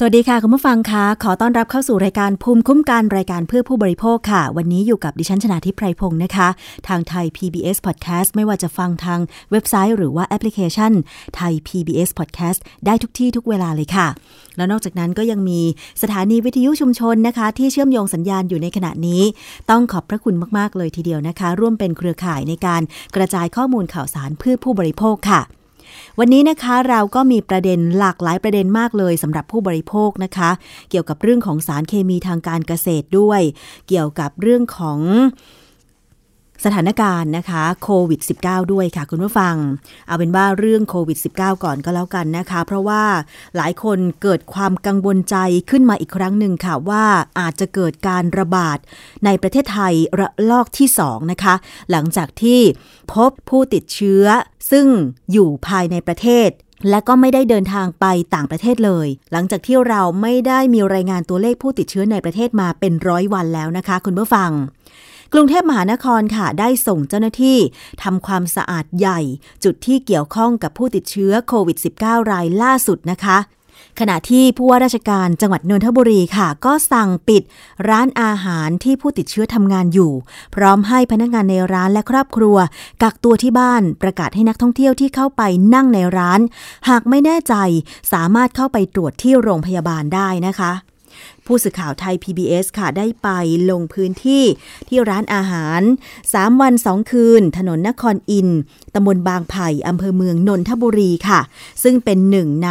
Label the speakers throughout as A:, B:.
A: สวัสดีค่ะ คุณผู้ฟังคะขอต้อนรับเข้าสู่รายการภูมิคุ้มกันรายการเพื่อผู้บริโภคค่ะ วันนี้อยู่กับดิฉันชนาทิพไพรพงศ์นะคะ ทางไทย PBS Podcast ไม่ว่าจะฟังทางเว็บไซต์หรือว่าแอปพลิเคชันไทย PBS Podcast ได้ทุกที่ทุกเวลาเลยค่ะ แล้วนอกจากนั้นก็ยังมีสถานีวิทยุชุมชนนะคะ ที่เชื่อมโยงสัญญาณอยู่ในขณะนี้ ต้องขอบพระคุณมากๆเลยทีเดียวนะคะ ร่วมเป็นเครือข่ายในการกระจายข้อมูลข่าวสารเพื่อผู้บริโภคค่ะ วันนี้นะคะเราก็มีประเด็นหลากหลายประเด็นมากเลยสำหรับผู้บริโภคนะคะ เกี่ยวกับเรื่องของสารเคมีทางการเกษตรด้วย เกี่ยวกับเรื่องของ สถานการณ์นะคะโควิด -19 ด้วยค่ะคุณผู้ฟัง เอาเป็นว่าเรื่องโควิด -19 ก่อนก็แล้วกันนะคะ เพราะว่าหลายคนเกิดความกังวลใจขึ้นมาอีกครั้งหนึ่งค่ะว่าอาจจะเกิดการระบาดในประเทศไทยระลอกที่ 2 นะคะ หลังจากที่พบผู้ติดเชื้อ ซึ่งอยู่ภายในประเทศและก็ไม่ได้เดินทางไปต่างประเทศเลย หลังจากที่เราไม่ได้มีรายงานตัวเลขผู้ติดเชื้อในประเทศมาเป็นร้อยวันแล้วนะคะ คุณผู้ฟัง กรุงเทพมหานครค่ะได้ส่งเจ้าหน้าที่ทำความสะอาดใหญ่ จุดที่เกี่ยวข้องกับผู้ติดเชื้อโควิด -19 รายล่าสุดนะคะขณะที่ผู้ว่าราชการจังหวัดนนทบุรีค่ะ ก็สั่งปิดร้านอาหารที่ผู้ติดเชื้อทำงานอยู่ พร้อมให้พนักงานในร้านและครอบครัว กักตัวที่บ้านประกาศให้นักท่องเที่ยวที่เข้าไปนั่งในร้าน หากไม่แน่ใจสามารถเข้าไปตรวจที่โรงพยาบาลได้นะคะ ผู้สื่อข่าวไทย PBS ค่ะ ได้ไปลงพื้นที่ที่ร้านอาหาร 3 วัน 2 คืน ถนนนครอินตำบลบางไผ่อำเภอเมืองนนทบุรีค่ะ ซึ่งเป็นหนึ่งใน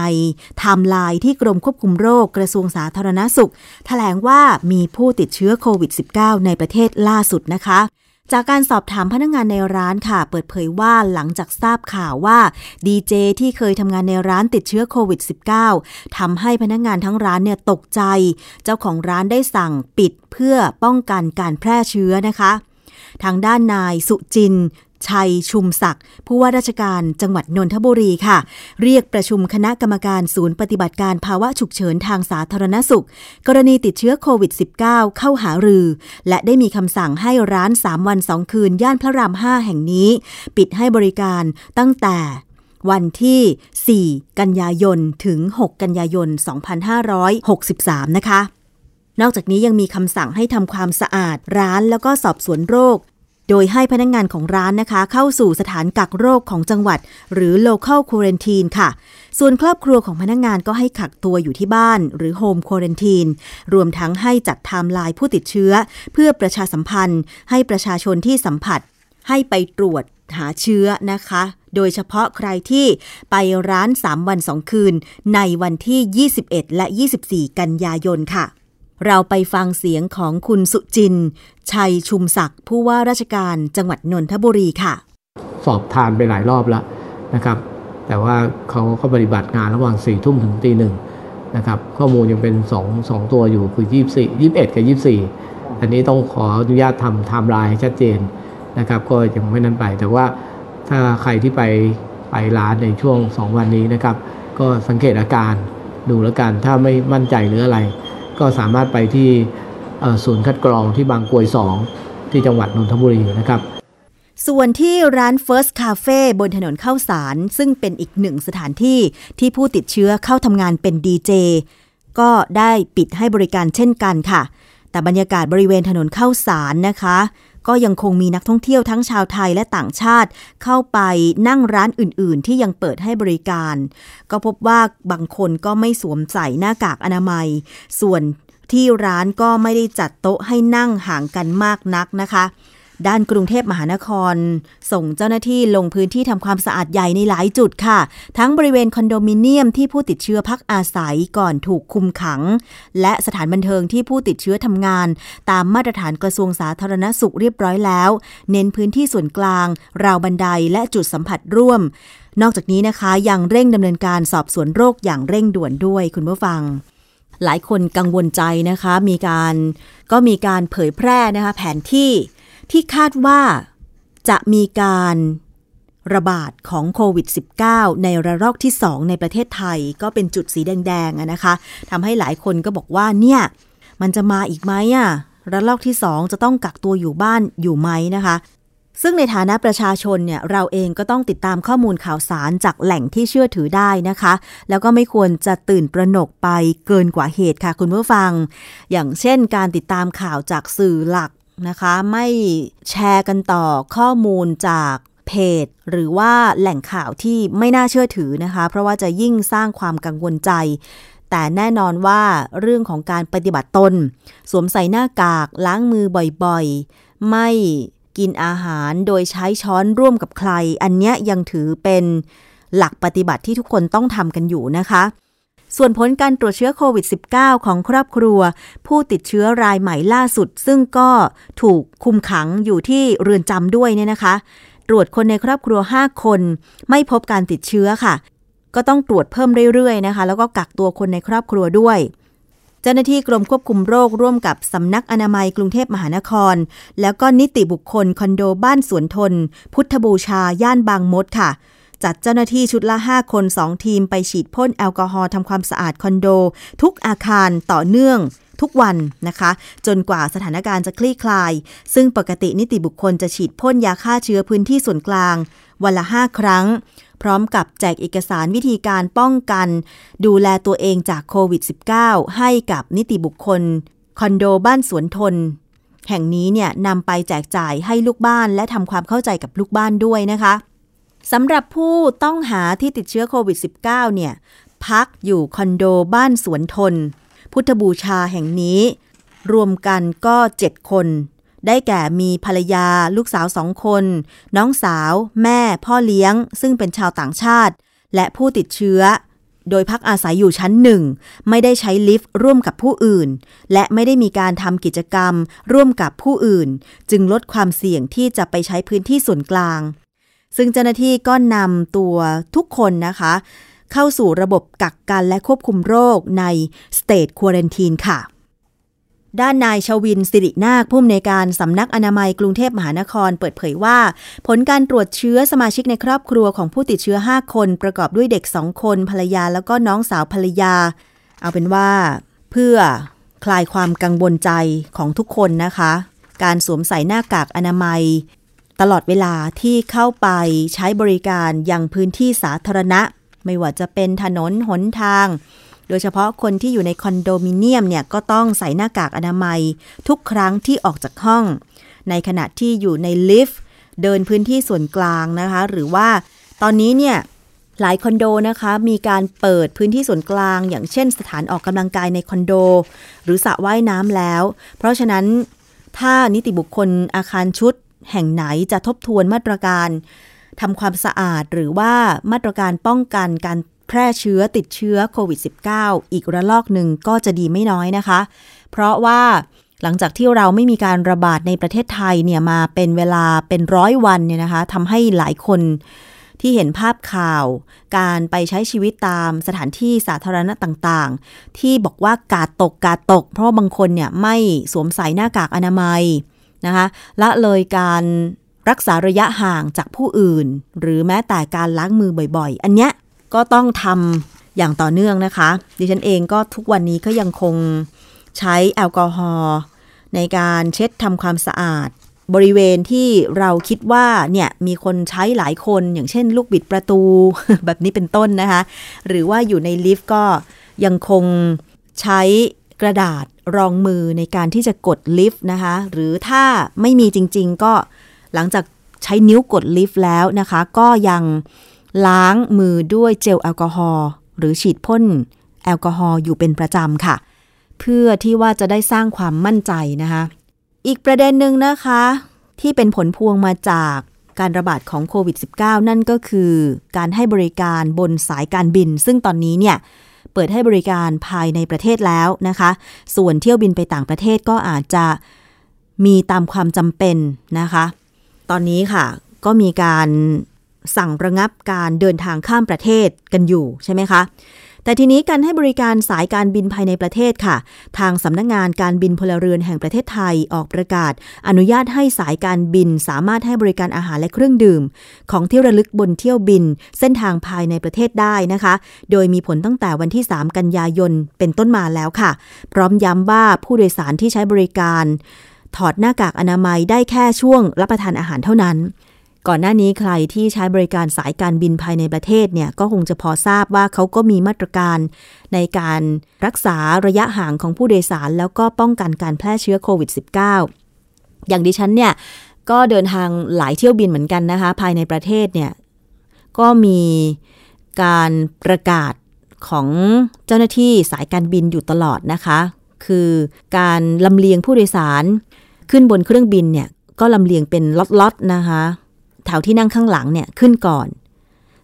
A: ไทม์ไลน์ที่กรมควบคุมโรคกระทรวงสาธารณสุขแถลงว่ามีผู้ติดเชื้อโควิด -19 ในประเทศล่าสุดนะคะ จากการสอบถามพนักงานในร้านค่ะ เปิดเผยว่าหลังจากทราบข่าวว่าดีเจที่เคยทำงานในร้านติดเชื้อโควิด -19 ทำให้พนักงงานทั้งร้านเนี่ยตกใจ เจ้าของร้านได้สั่งปิดเพื่อป้องกันการแพร่เชื้อนะคะ ทางด้านนายสุจิน ชัยชุมศักดิ์ผู้ว่าราชการจังหวัดนนทบุรีค่ะ เรียกประชุมคณะกรรมการศูนย์ปฏิบัติการภาวะฉุกเฉินทางสาธารณสุข กรณีติดเชื้อโควิด -19 เข้าหารือ และได้มีคำสั่งให้ร้าน 3 วัน 2 คืน ย่านพระราม 5 แห่งนี้ ปิดให้บริการตั้งแต่วันที่ 4 กันยายน ถึง 6 กันยายน 2563 นะคะ นอกจากนี้ยังมีคำสั่งให้ทำความสะอาดร้านแล้วก็สอบสวนโรค โดยให้พนักงงานของร้านนะคะ เข้าสู่สถานกักโรคของจังหวัด หรือ local quarantine ค่ะ ส่วนครอบครัวของพนักงงานก็ให้กักตัวอยู่ที่บ้าน หรือ home quarantine รวมทั้งให้จัดไทม์ไลน์ผู้ติดเชื้อ เพื่อประชาสัมพันธ์ ให้ประชาชนที่สัมผัส ให้ไปตรวจหาเชื้อนะคะ โดยเฉพาะใครที่ไปร้าน 3 วัน 2 คืน ในวันที่ 21 และ 24 กันยายนค่ะ เราไปฟังเสียงของคุณสุจิน ชัยชุมศักดิ์ผู้ว่าราชการจังหวัดนนทบุรีค่ะ
B: สอบทานไปหลายรอบแล้วนะครับ แต่ว่าเขาเขาปฏิบัติงานระหว่างสี่ทุ่มถึงตีหนึ่งนะครับข้อมูลยังเป็นสองตัวอยู่คือยี่สี่ยี่สิบเอ็ดกับยี่สี่อันนี้ต้องขออนุญาตทำไทม์ไลน์ให้ชัดเจนนะครับ ก็ยังไม่นั้นไป แต่ว่าถ้าใครที่ไปไปร้านในช่วงสองวันนี้นะครับ ก็สังเกตอาการดูแล้วกันถ้าไม่มั่นใจหรืออะไร ก็สามารถไปที่ศูนย์คัดกรองที่บางกรวย 2 ที่จังหวัดนนทบุรีนะครับ
A: ส่วนที่ร้าน First Cafe บนถนนเข้าสาร ซึ่งเป็นอีกหนึ่งสถานที่ที่ผู้ติดเชื้อเข้าทำงานเป็นดีเจก็ได้ปิดให้บริการเช่นกันค่ะ แต่บรรยากาศบริเวณถนนเข้าสารนะคะก็ยังคงมีนักท่องเที่ยวทั้งชาวไทยและต่างชาติ เข้าไปนั่งร้านอื่น ๆ ที่ยังเปิดให้บริการ ก็พบว่าบางคนก็ไม่สวมใส่หน้ากากอนามัย ส่วนที่ร้านก็ไม่ได้จัดโต๊ะให้นั่งห่างกันมากนักนะคะ ด้านกรุงเทพมหานคร ส่งเจ้าหน้าที่ลงพื้นที่ทำความสะอาดใหญ่ในหลายจุดค่ะ ทั้งบริเวณคอนโดมิเนียมที่ผู้ติดเชื้อพักอาศัยก่อนถูกคุมขัง และสถานบันเทิงที่ผู้ติดเชื้อทำงาน ตามมาตรฐานกระทรวงสาธารณสุขเรียบร้อยแล้ว เน้นพื้นที่ส่วนกลาง ราวบันไดและจุดสัมผัสร่วม นอกจากนี้นะคะยังเร่งดำเนินการสอบสวนโรคอย่างเร่งด่วนด้วยคุณผู้ฟังหลายคนกังวลใจนะคะ มีการก็มีการเผยแพร่นะคะแผนที่ ที่คาดว่าจะมีการระบาดของโควิด -19 ในระลอกที่ 2 ในประเทศไทยก็เป็นจุดสีแดงๆนะคะทำให้หลายคนก็บอกว่าเนี่ย มันจะมาอีกไหมอะระลอกที่ 2 จะต้องกักตัวอยู่บ้านอยู่ไหมนะคะ ซึ่งในฐานะประชาชนเนี่ยเราเองก็ต้องติดตามข้อมูลข่าวสารจากแหล่งที่เชื่อถือได้นะคะ แล้วก็ไม่ควรจะตื่นประหนกไปเกินกว่าเหตุค่ะคุณผู้ฟัง อย่างเช่นการติดตามข่าวจากสื่อหลัก นะคะ ไม่แชร์กันต่อข้อมูลจากเพจ หรือว่าแหล่งข่าวที่ไม่น่าเชื่อถือนะคะ เพราะว่าจะยิ่งสร้างความกังวลใจ แต่แน่นอนว่าเรื่องของการปฏิบัติตน สวมใส่หน้ากากล้างมือบ่อยๆ ไม่กินอาหารโดยใช้ช้อนร่วมกับใคร อันเนี้ยยังถือเป็นหลักปฏิบัติที่ทุกคนต้องทำกันอยู่นะคะ ส่วนผลการตรวจเชื้อโควิด -19 ของครอบครัว ผู้ติดเชื้อรายใหม่ล่าสุด ซึ่งก็ถูกคุมขังอยู่ที่เรือนจำด้วยเนี่ยนะคะ ตรวจคนในครอบครัว 5 คน ไม่พบการติดเชื้อค่ะ ก็ต้องตรวจเพิ่มเรื่อยๆนะคะ แล้วก็กักตัวคนในครอบครัวด้วย เจ้าหน้าที่กรมควบคุมโรคร่วมกับสำนักอนามัยกรุงเทพมหานคร แล้วก็นิติบุคคลคอนโดบ้านสวนทน พุทธบูชาย่านบางมดค่ะ จัดเจ้าหน้าที่ชุดละ 5 คน 2 ทีมไปฉีดพ่นแอลกอฮอล์ทำความสะอาดคอนโด ทุกอาคารต่อเนื่องทุกวันนะคะ จนกว่าสถานการณ์จะคลี่คลาย ซึ่งปกตินิติบุคคลจะฉีดพ่นยาฆ่าเชื้อพื้นที่ส่วนกลาง วันละ 5 ครั้ง พร้อมกับแจกเอกสารวิธีการป้องกัน ดูแลตัวเองจากโควิด -19 ให้กับนิติบุคคล คอนโดบ้านสวนทน แห่งนี้เนี่ยนำไปแจกจ่ายให้ลูกบ้านและทำความเข้าใจกับลูกบ้านด้วยนะคะ สำหรับผู้ต้องหาที่ติดเชื้อโควิด -19 เนี่ย พักอยู่คอนโดบ้านสวนทน พุทธบูชาแห่งนี้ รวมกันก็ 7 คน ได้แก่มีภรรยาลูกสาวสองคน น้องสาว แม่ พ่อเลี้ยง ซึ่งเป็นชาวต่างชาติ และผู้ติดเชื้อ โดยพักอาศัยอยู่ชั้นหนึ่ง ไม่ได้ใช้ลิฟต์ร่วมกับผู้อื่น และไม่ได้มีการทำกิจกรรม ร่วมกับผู้อื่น จึงลดความเสี่ยงที่จะไปใช้พื้นที่ส่วนกลาง ซึ่งเจ้าหน้าที่ก็นำตัวทุกคนนะคะ เข้าสู่ระบบกักกันและควบคุมโรคใน State Quarantine ค่ะ ด้านนายชวินสิรินาคผู้อำนวยการสำนักอนามัยกรุงเทพมหานครเปิดเผยว่า ผลการตรวจเชื้อสมาชิกในครอบครัวของผู้ติดเชื้อ 5 คน ประกอบด้วยเด็ก 2 คน ภรรยาแล้วก็น้องสาวภรรยา เอาเป็นว่าเพื่อคลายความกังวลใจของทุกคนนะคะ การสวมใส่หน้ากากอนามัย ตลอดเวลาที่เข้าไปใช้บริการยังพื้นที่สาธารณะ ไม่ว่าจะเป็นถนนหนทาง โดยเฉพาะคนที่อยู่ในคอนโดมิเนียมเนี่ยก็ต้องใส่หน้ากากอนามัย ทุกครั้งที่ออกจากห้อง ในขณะที่อยู่ในลิฟต์เดินพื้นที่ส่วนกลางนะคะ หรือว่าตอนนี้เนี่ยหลายคอนโดนะคะมีการเปิดพื้นที่ส่วนกลาง อย่างเช่นสถานออกกำลังกายในคอนโด หรือสระว่ายน้ำแล้ว เพราะฉะนั้นถ้านิติบุคคลอาคารชุด แห่งไหนจะทบทวนมาตรการทำความสะอาดหรือว่ามาตรการป้องกันการแพร่เชื้อติดเชื้อโควิด -19 อีกระลอกหนึ่งก็จะดีไม่น้อยนะคะ เพราะว่าหลังจากที่เราไม่มีการระบาดในประเทศไทยเนี่ยมาเป็นเวลาเป็นร้อยวันเนี่ยนะคะทำให้หลายคนที่เห็นภาพข่าว การไปใช้ชีวิตตามสถานที่สาธารณะต่างๆ ที่บอกว่ากาดตกกาดตก เพราะบางคนเนี่ยไม่สวมใส่หน้ากากอนามัย นะคะละเลยการรักษาระยะห่างจากผู้อื่น หรือแม้แต่การล้างมือบ่อยๆ อันเนี้ยก็ต้องทำอย่างต่อเนื่องนะคะ ดิฉันเองก็ทุกวันนี้ก็ยังคงใช้แอลกอฮอล์ในการเช็ดทำความสะอาด บริเวณที่เราคิดว่าเนี่ยมีคนใช้หลายคนอย่างเช่น ลูกบิดประตู แบบนี้เป็นต้นนะคะ หรือว่าอยู่ในลิฟต์ก็ยังคงใช้ กระดาษรองมือในการที่จะกดลิฟต์นะคะ หรือถ้าไม่มีจริง ๆ ก็หลังจากใช้นิ้วกดลิฟต์แล้วนะคะ ก็ยังล้างมือด้วยเจลแอลกอฮอล์หรือฉีดพ่นแอลกอฮอล์อยู่เป็นประจำค่ะ เพื่อที่ว่าจะได้สร้างความมั่นใจนะคะ อีกประเด็นหนึ่งนะคะ ที่เป็นผลพวงมาจากการระบาดของโควิด -19 นั่นก็คือ การให้บริการบนสายการบิน ซึ่งตอนนี้เนี่ย เปิดให้บริการภายในประเทศแล้วนะคะ ส่วนเที่ยวบินไปต่างประเทศก็อาจจะมีตามความจำเป็นนะคะ ตอนนี้ค่ะก็มีการสั่งระงับการเดินทางข้ามประเทศกันอยู่ใช่ไหมคะ แต่ทีนี้การให้บริการสายการบินภายในประเทศค่ะ ทางสำนักงงานการบินพลเรือนแห่งประเทศไทยออกประกาศ อนุญาตให้สายการบินสามารถให้บริการอาหารและเครื่องดื่ม ของเที่ระลึกบนเที่ยวบิน เส้นทางภายในประเทศได้นะคะ โดยมีผลตั้งแต่วันที่ 3 กันยายนเป็นต้นมาแล้วค่ะ พร้อมย้ำว่าผู้โดยสารที่ใช้บริการถอดหน้ากากอนามัยได้แค่ช่วงรับประทานอาหารเท่านั้น ก่อนหน้านี้ใครที่ใช้บริการสายการบินภายในประเทศเนี่ยก็คงจะพอทราบว่าเขาก็มีมาตรการในการรักษาระยะห่างของผู้โดยสาร แล้วก็ป้องกันการแพร่เชื้อโควิด -19 อย่างดิฉันเนี่ยก็เดินทางหลายเที่ยวบินเหมือนกันนะคะ ภายในประเทศเนี่ยก็มีการประกาศของเจ้าหน้าที่สายการบินอยู่ตลอดนะคะ คือการลำเลียงผู้โดยสารขึ้นบนเครื่องบินเนี่ยก็ลำเลียงเป็นล็อตๆนะคะ แถวที่นั่งข้างหลังเนี่ยขึ้นก่อน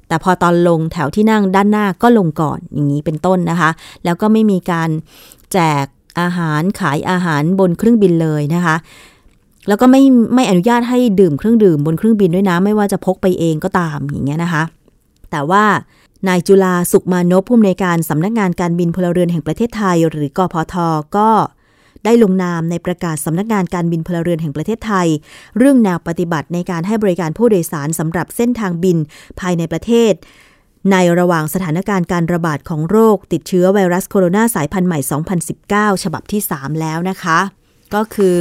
A: แต่พอตอนลงแถวที่นั่งด้านหน้าก็ลงก่อนอย่างนี้เป็นต้นนะคะ แล้วก็ไม่มีการแจกอาหารขายอาหารบนเครื่องบินเลยนะคะ แล้วก็ไม่ไม่อนุญาตให้ดื่มเครื่องดื่มบนเครื่องบินด้วยนะไม่ว่าจะพกไปเองก็ตามอย่างเงี้ยนะคะ แต่ว่านายจุลาสุขมานพผู้อำนวยการสำนักงานการบินพลเรือนแห่งประเทศไทย หรือกอพทก็ ได้ลงนามในประกาศสำนักงานการบินพลเรือนแห่งประเทศไทย เรื่องแนวปฏิบัติในการให้บริการผู้โดยสารสำหรับเส้นทางบินภายในประเทศ ในระหว่างสถานการณ์การระบาดของโรค ติดเชื้อไวรัสโคโรนาสายพันธุ์ใหม่ 2019 ฉบับที่ 3 แล้วนะคะ ก็คือ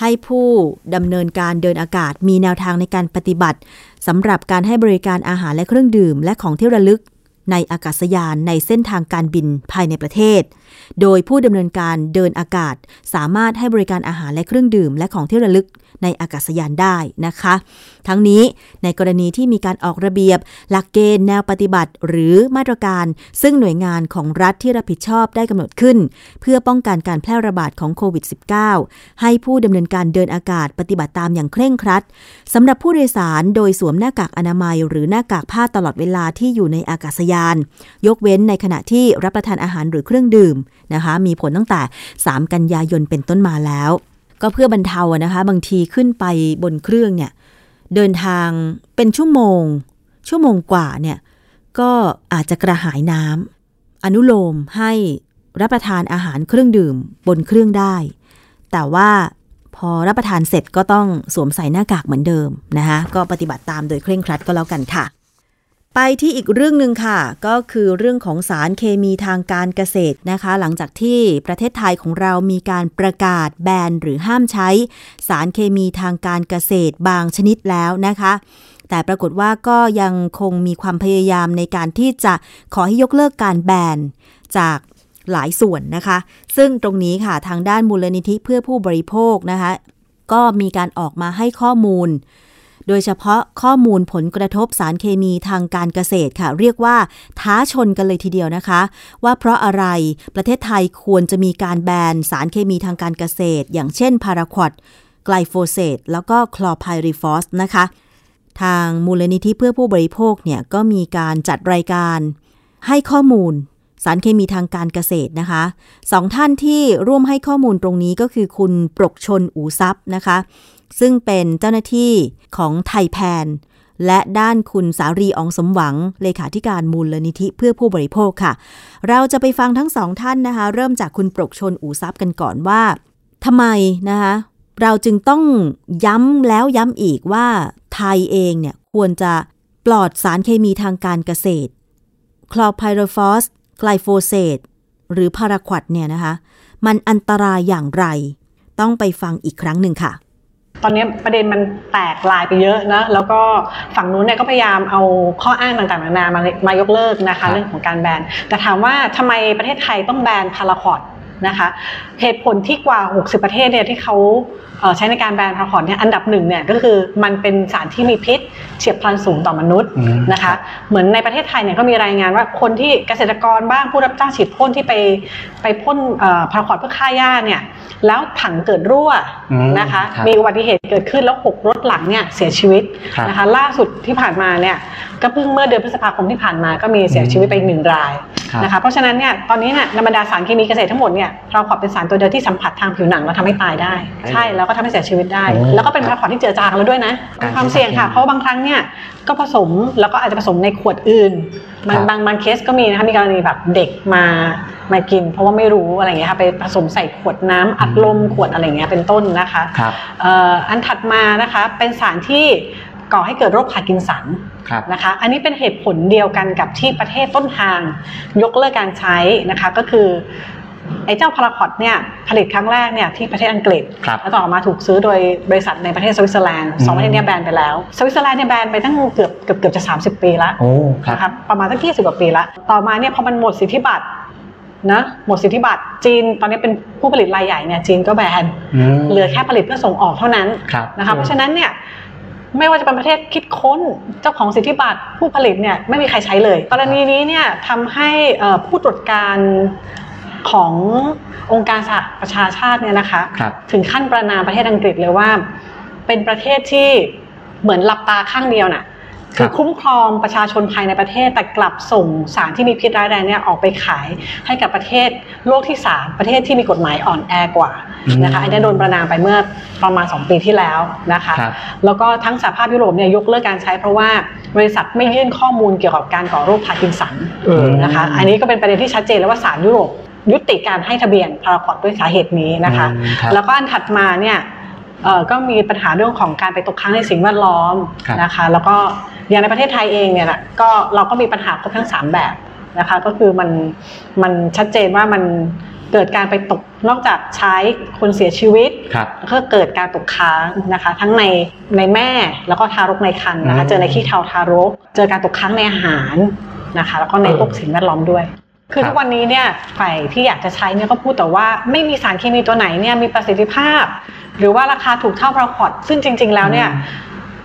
A: ให้ผู้ดำเนินการเดินอากาศมีแนวทางในการปฏิบัติสำหรับการให้บริการอาหารและเครื่องดื่ม และของที่ระลึก ในอากาศยานในเส้นทางการบินภายในประเทศ โดยผู้ดำเนินการเดินอากาศ สามารถให้บริการอาหารและเครื่องดื่ม และของที่ระลึกในอากาศยานได้นะคะ ทั้งนี้ในกรณีที่มีการออกระเบียบ หลักเกณฑ์แนวปฏิบัติ หรือมาตรการ ซึ่งหน่วยงานของรัฐที่รับผิดชอบได้กำหนดขึ้น เพื่อป้องกันการแพร่ระบาดของโควิด -19 ให้ผู้ดำเนินการเดินอากาศปฏิบัติตามอย่างเคร่งครัดสำหรับผู้โดยสารโดยสวมหน้ากากอนามัย หรือหน้ากากผ้าตลอดเวลาที่อยู่ในอากาศยานยาน ยกเว้นในขณะที่รับประทานอาหารหรือเครื่องดื่มนะคะ มีผลตั้งแต่ 3 กันยายนเป็นต้นมาแล้ว ก็เพื่อบรรเทานะคะ บางทีขึ้นไปบนเครื่องเนี่ยเดินทางเป็นชั่วโมง ชั่วโมงกว่าเนี่ยก็อาจจะกระหายน้ำอนุโลมให้รับประทานอาหารเครื่องดื่มบนเครื่องได้ แต่ว่าพอรับประทานเสร็จก็ต้องสวมใส่หน้ากากเหมือนเดิมนะคะก็ปฏิบัติตามโดยเคร่งครัดก็แล้วกันค่ะ ไปที่อีกเรื่องหนึ่งค่ะ ก็คือเรื่องของสารเคมีทางการเกษตรนะคะ หลังจากที่ประเทศไทยของเรามีการประกาศแบนหรือห้ามใช้ สารเคมีทางการเกษตรบางชนิดแล้วนะคะ แต่ปรากฏว่าก็ยังคงมีความพยายามในการที่จะขอให้ยกเลิกการแบนจากหลายส่วนนะคะ ซึ่งตรงนี้ค่ะทางด้านมูลนิธิเพื่อผู้บริโภคนะคะ ก็มีการออกมาให้ข้อมูล โดยเฉพาะข้อมูลผลกระทบสารเคมีทางการเกษตรค่ะ เรียกว่าท้าชนกันเลยทีเดียวนะคะ ว่าเพราะอะไรประเทศไทยควรจะมีการแบนสารเคมีทางการเกษตร อย่างเช่นพาราควอตไกลโฟเซตแล้วก็คลอร์ไพริฟอสนะคะ ทางมูลนิธิเพื่อผู้บริโภคเนี่ยก็มีการจัดรายการ ให้ข้อมูลสารเคมีทางการเกษตรนะคะสองท่านที่ร่วมให้ข้อมูลตรงนี้ก็คือคุณปรกชล อู๋ทรัพย์นะคะ ซึ่งเป็นเจ้าหน้าที่ของไทยแพน และด้านคุณสารีอองสมหวัง เลขาธิการมูลนิธิเพื่อผู้บริโภคค่ะ เราจะไปฟังทั้งสองท่านนะคะ เริ่มจากคุณปรกชนอูซับกันก่อนว่าทำไมนะคะเราจึงต้องย้ำแล้วย้ำอีกว่าไทยเองเนี่ยควรจะปลอดสารเคมีทางการเกษตร คลอไพโรฟอส ไกลโฟเซต หรือพาราควดเนี่ยนะคะ มันอันตรายอย่างไร ต้องไปฟังอีกครั้งหนึ่งค่ะ
C: ตอนนี้ประเด็นมันแตกลายไปเยอะนะแล้วก็ฝั่งนู้นเนี่ยก็พยายามเอาข้ออ้างต่างๆนานามามายกเลิกนะคะเรื่องของการแบนแต่ถามว่าทำไมประเทศไทยต้องแบนพาราคอดนะคะเหตุผลที่กว่า 60 ประเทศเนี่ยที่เขาใช้ในการแบนพาราคอดเนี่ยอันดับหนึ่งเนี่ยก็คือมันเป็นสารที่มีพิษ เฉียบพลันสูงต่อมนุษย์นะคะ เหมือนในประเทศไทยเนี่ยก็มีรายงานว่าคนที่เกษตรกรบ้างผู้รับจ้างฉีดพ่นที่ไปไปพ่นพาราคอดเพื่อฆ่าหญ้าเนี่ยแล้วถังเกิดรั่วนะคะ มีอุบัติเหตุเกิดขึ้นแล้วหกรถหลังเนี่ยเสียชีวิต
D: ครับ
C: นะคะ ล่าสุดที่ผ่านมาเนี่ยก็เพิ่งเมื่อเดือนพฤษภาคมที่ผ่านมาก็มีเสียชีวิตไปอีกหนึ่งราย
D: ครับ
C: นะคะเพราะฉะนั้นเนี่ยตอนนี้เนี่ยในบรรดาสารเคมีเกษตรทั้งหมดเนี่ยเราขอเป็นสารตัวเดียวที่สัมผัสทางผิวหนังแล้วทำให้ตายได้ ใช่แล้วก็ทำให้เสียชีวิตได้
D: โอ้
C: แล้วก็เป็นพาราควอดที่เจือจางแล้วด้วยนะ
D: การ
C: มีความเสี่ยงค่ะ
D: ใช้สารเคมี
C: เพราะบางครั้งเนี่ยก็ผสมแล้วก็อาจจะผสมในขวดอื่นบาง
D: ครับ
C: บางบางเคสก็มีนะคะมีกรณีแบบเด็กมามากิน เพราะว่าไม่รู้อะไรเงี้ยค่ะไปผสมใส่ขวดน้ำอัดลมขวดอะไรเงี้ยเป็นต้นนะคะ
D: ครับ
C: เอ่ออันถัดมานะคะเป็นสารที่ก่อให้เกิดโรคพาร์กินสัน
D: ครับ
C: นะคะ อันนี้เป็นเหตุผลเดียวกันกับที่ประเทศต้นทาง ยกเลิกการใช้นะคะก็คือ ไอ้เจ้าพาราควอตเนี่ยผลิตครั้งแรกเนี่ยที่ประเทศอังกฤษ
D: ครับ
C: แล้วต่อมาถูกซื้อโดยบริษัทในประเทศสวิตเซอร์แลนด์สองประเทศเนี้ยแบนไปแล้ว สวิตเซอร์แลนด์เนี่ยแบนไปตั้งเกือบเกือบเกือบจะ 30 ปีแล้ว
D: โอ้ครับ
C: นะครับประมาณสักยี่สิบกว่าปีแล้ว ต่อมาเนี่ยพอมันหมดสิทธิบัตรนะหมดสิทธิบัตรจีนตอนนี้เป็นผู้ผลิตรายใหญ่เนี่ยจีนก็แบน
D: อืม
C: เหลือแค่ผลิตเพื่อส่งออกเท่านั้น
D: ครับ
C: นะคะเพราะฉะนั้นเนี่ยไม่ว่าจะเป็นประเทศคิดค้นเจ้าของสิทธิบัตรผู้ผลิตเนี่ยไม่มีใครใช้เลย กรณีนี้เนี่ยทำให้เอ่อผู้ตรวจการ ขององค์การสหประชาชาติเนี่ยนะคะ
D: ครับ
C: ถึงขั้นประนามประเทศอังกฤษเลยว่า เป็นประเทศที่เหมือนหลับตาข้างเดียวน่ะคือคุ้มครองประชาชนภายในประเทศแต่กลับส่งสารที่มีพิษร้ายแรงเนี่ยออกไปขายให้กับประเทศโลกที่สามประเทศที่มีกฎหมายอ่อนแอกว่านะคะอันนี้โดนประณามไปเมื่อประมาณ 2 ปีที่แล้วนะคะ
D: ครับ
C: แล้วก็ทั้งสหภาพยุโรปเนี่ยยกเลิกการใช้เพราะว่าบริษัทไม่ยื่นข้อมูลเกี่ยวกับการก่อโรคพาร์กินสัน
B: เออ
C: นะคะอันนี้ก็เป็นประเด็นที่ชัดเจนแล้วว่าศาลยุโรป ยุติการให้ทะเบียนพาราควอตด้วยสาเหตุนี้นะคะ
D: อืมครับ
C: แล้วก็อันถัดมาเนี่ยเอ่อก็มีปัญหาเรื่องของการไปตกค้างในสิ่งแวดล้อม
D: ครับ
C: นะคะ แล้วก็อย่างในประเทศไทยเองเนี่ยนะก็เราก็มีปัญหาครบทั้ง 3 แบบนะคะ ก็คือมันมันชัดเจนว่ามันเกิดการไปตกนอกจากใช้คนเสียชีวิต
D: ครับ
C: ก็เกิดการตกค้างนะคะ ทั้งในในแม่แล้วก็ทารกในครรภ์นะคะ
D: อืม
C: เจอในขี้เถ้าทารก เจอการตกค้างในอาหารนะคะ แล้วก็ในพวกสิ่งแวดล้อมด้วย คือทุกวันนี้เนี่ยฝ่ายที่อยากจะใช้เนี่ยก็พูดแต่ว่าไม่มีสารเคมีตัวไหนเนี่ยมีประสิทธิภาพ หรือว่าราคาถูกเท่าพาราคอดซึ่งจริง ๆ แล้วเนี่ย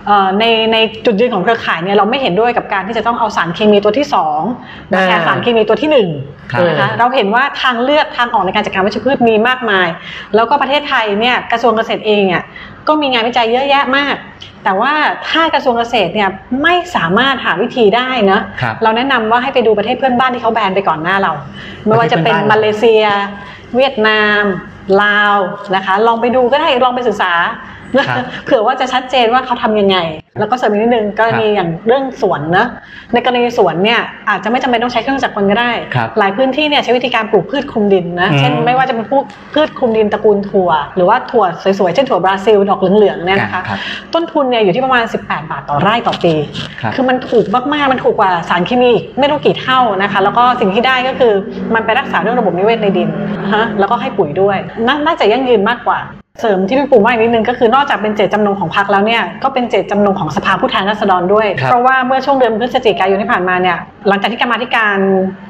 C: เอ่อในในจุดยืนของเครือข่ายเนี่ยเราไม่เห็นด้วยกับการที่จะต้องเอาสารเคมีตัวที่สองมาแทน
B: อ่า
C: สารเคมีตัวที่หนึ่ง
D: ครับ
C: นะคะเราเห็นว่าทางเลือกทางออกในการจัดการวัชพืชมีมากมาย แล้วก็ประเทศไทยเนี่ยกระทรวงเกษตรเองอะ ก็มีงานวิจัยเยอะแยะมาก แต่ว่าถ้ากระทรวงเกษตรเนี่ยไม่สามารถหาวิธีได้นะครับเราแนะนำว่าให้ไปดูประเทศเพื่อนบ้านที่เขาแบนไปก่อนหน้าเรา ไม่ว่าจะเป็น
D: ประเทศเพื่อนบ้าน
C: มาเลเซีย เวียดนาม ลาวนะคะ ลองไปดูก็ได้ลองไปศึกษา
D: ครับ
C: เผื่อว่าจะชัดเจนว่าเขาทำยังไง แล้วก็เสริมอีกนิดนึงกรณีอย่างเรื่องสวนนะในกรณีสวนเนี่ยอาจจะไม่จำเป็นต้องใช้เครื่องจักรกลก็ได้
D: ครับ
C: หลายพื้นที่เนี่ยใช้วิธีการปลูกพืชคลุมดินนะ
D: อืม
C: เช่นไม่ว่าจะเป็นพวกพืชคลุมดินตระกูลถั่ว หรือว่าถั่วสวยๆเช่นถั่วบราซิลดอกเหลืองๆเนี่ยนะคะ
D: ครับ
C: ต้นทุนเนี่ยอยู่ที่ประมาณ 18 บาทต่อไร่ต่อปี
D: ครับ
C: คือมันถูกมากๆมันถูกกว่าสารเคมีอีกไม่รู้กี่เท่านะคะแล้วก็สิ่งที่ได้ก็คือมันไปรักษาเรื่องระบบนิเวศในดินนะฮะแล้วก็ให้ปุ๋ยด้วยนาน่าจะยั่งยืนมากกว่า เสริมที่พี่ปูว่าอีกนิดนึงก็คือนอกจากเป็นเจตจำนงของพรรคแล้วเนี่ยก็เป็นเจตจำนงของสภาผู้แทนราษฎรด้วย
D: ครับ
C: เพราะว่าเมื่อช่วงเดือนพฤศจิกายนที่ผ่านมาเนี่ยหลังจากที่กรรมาธิการ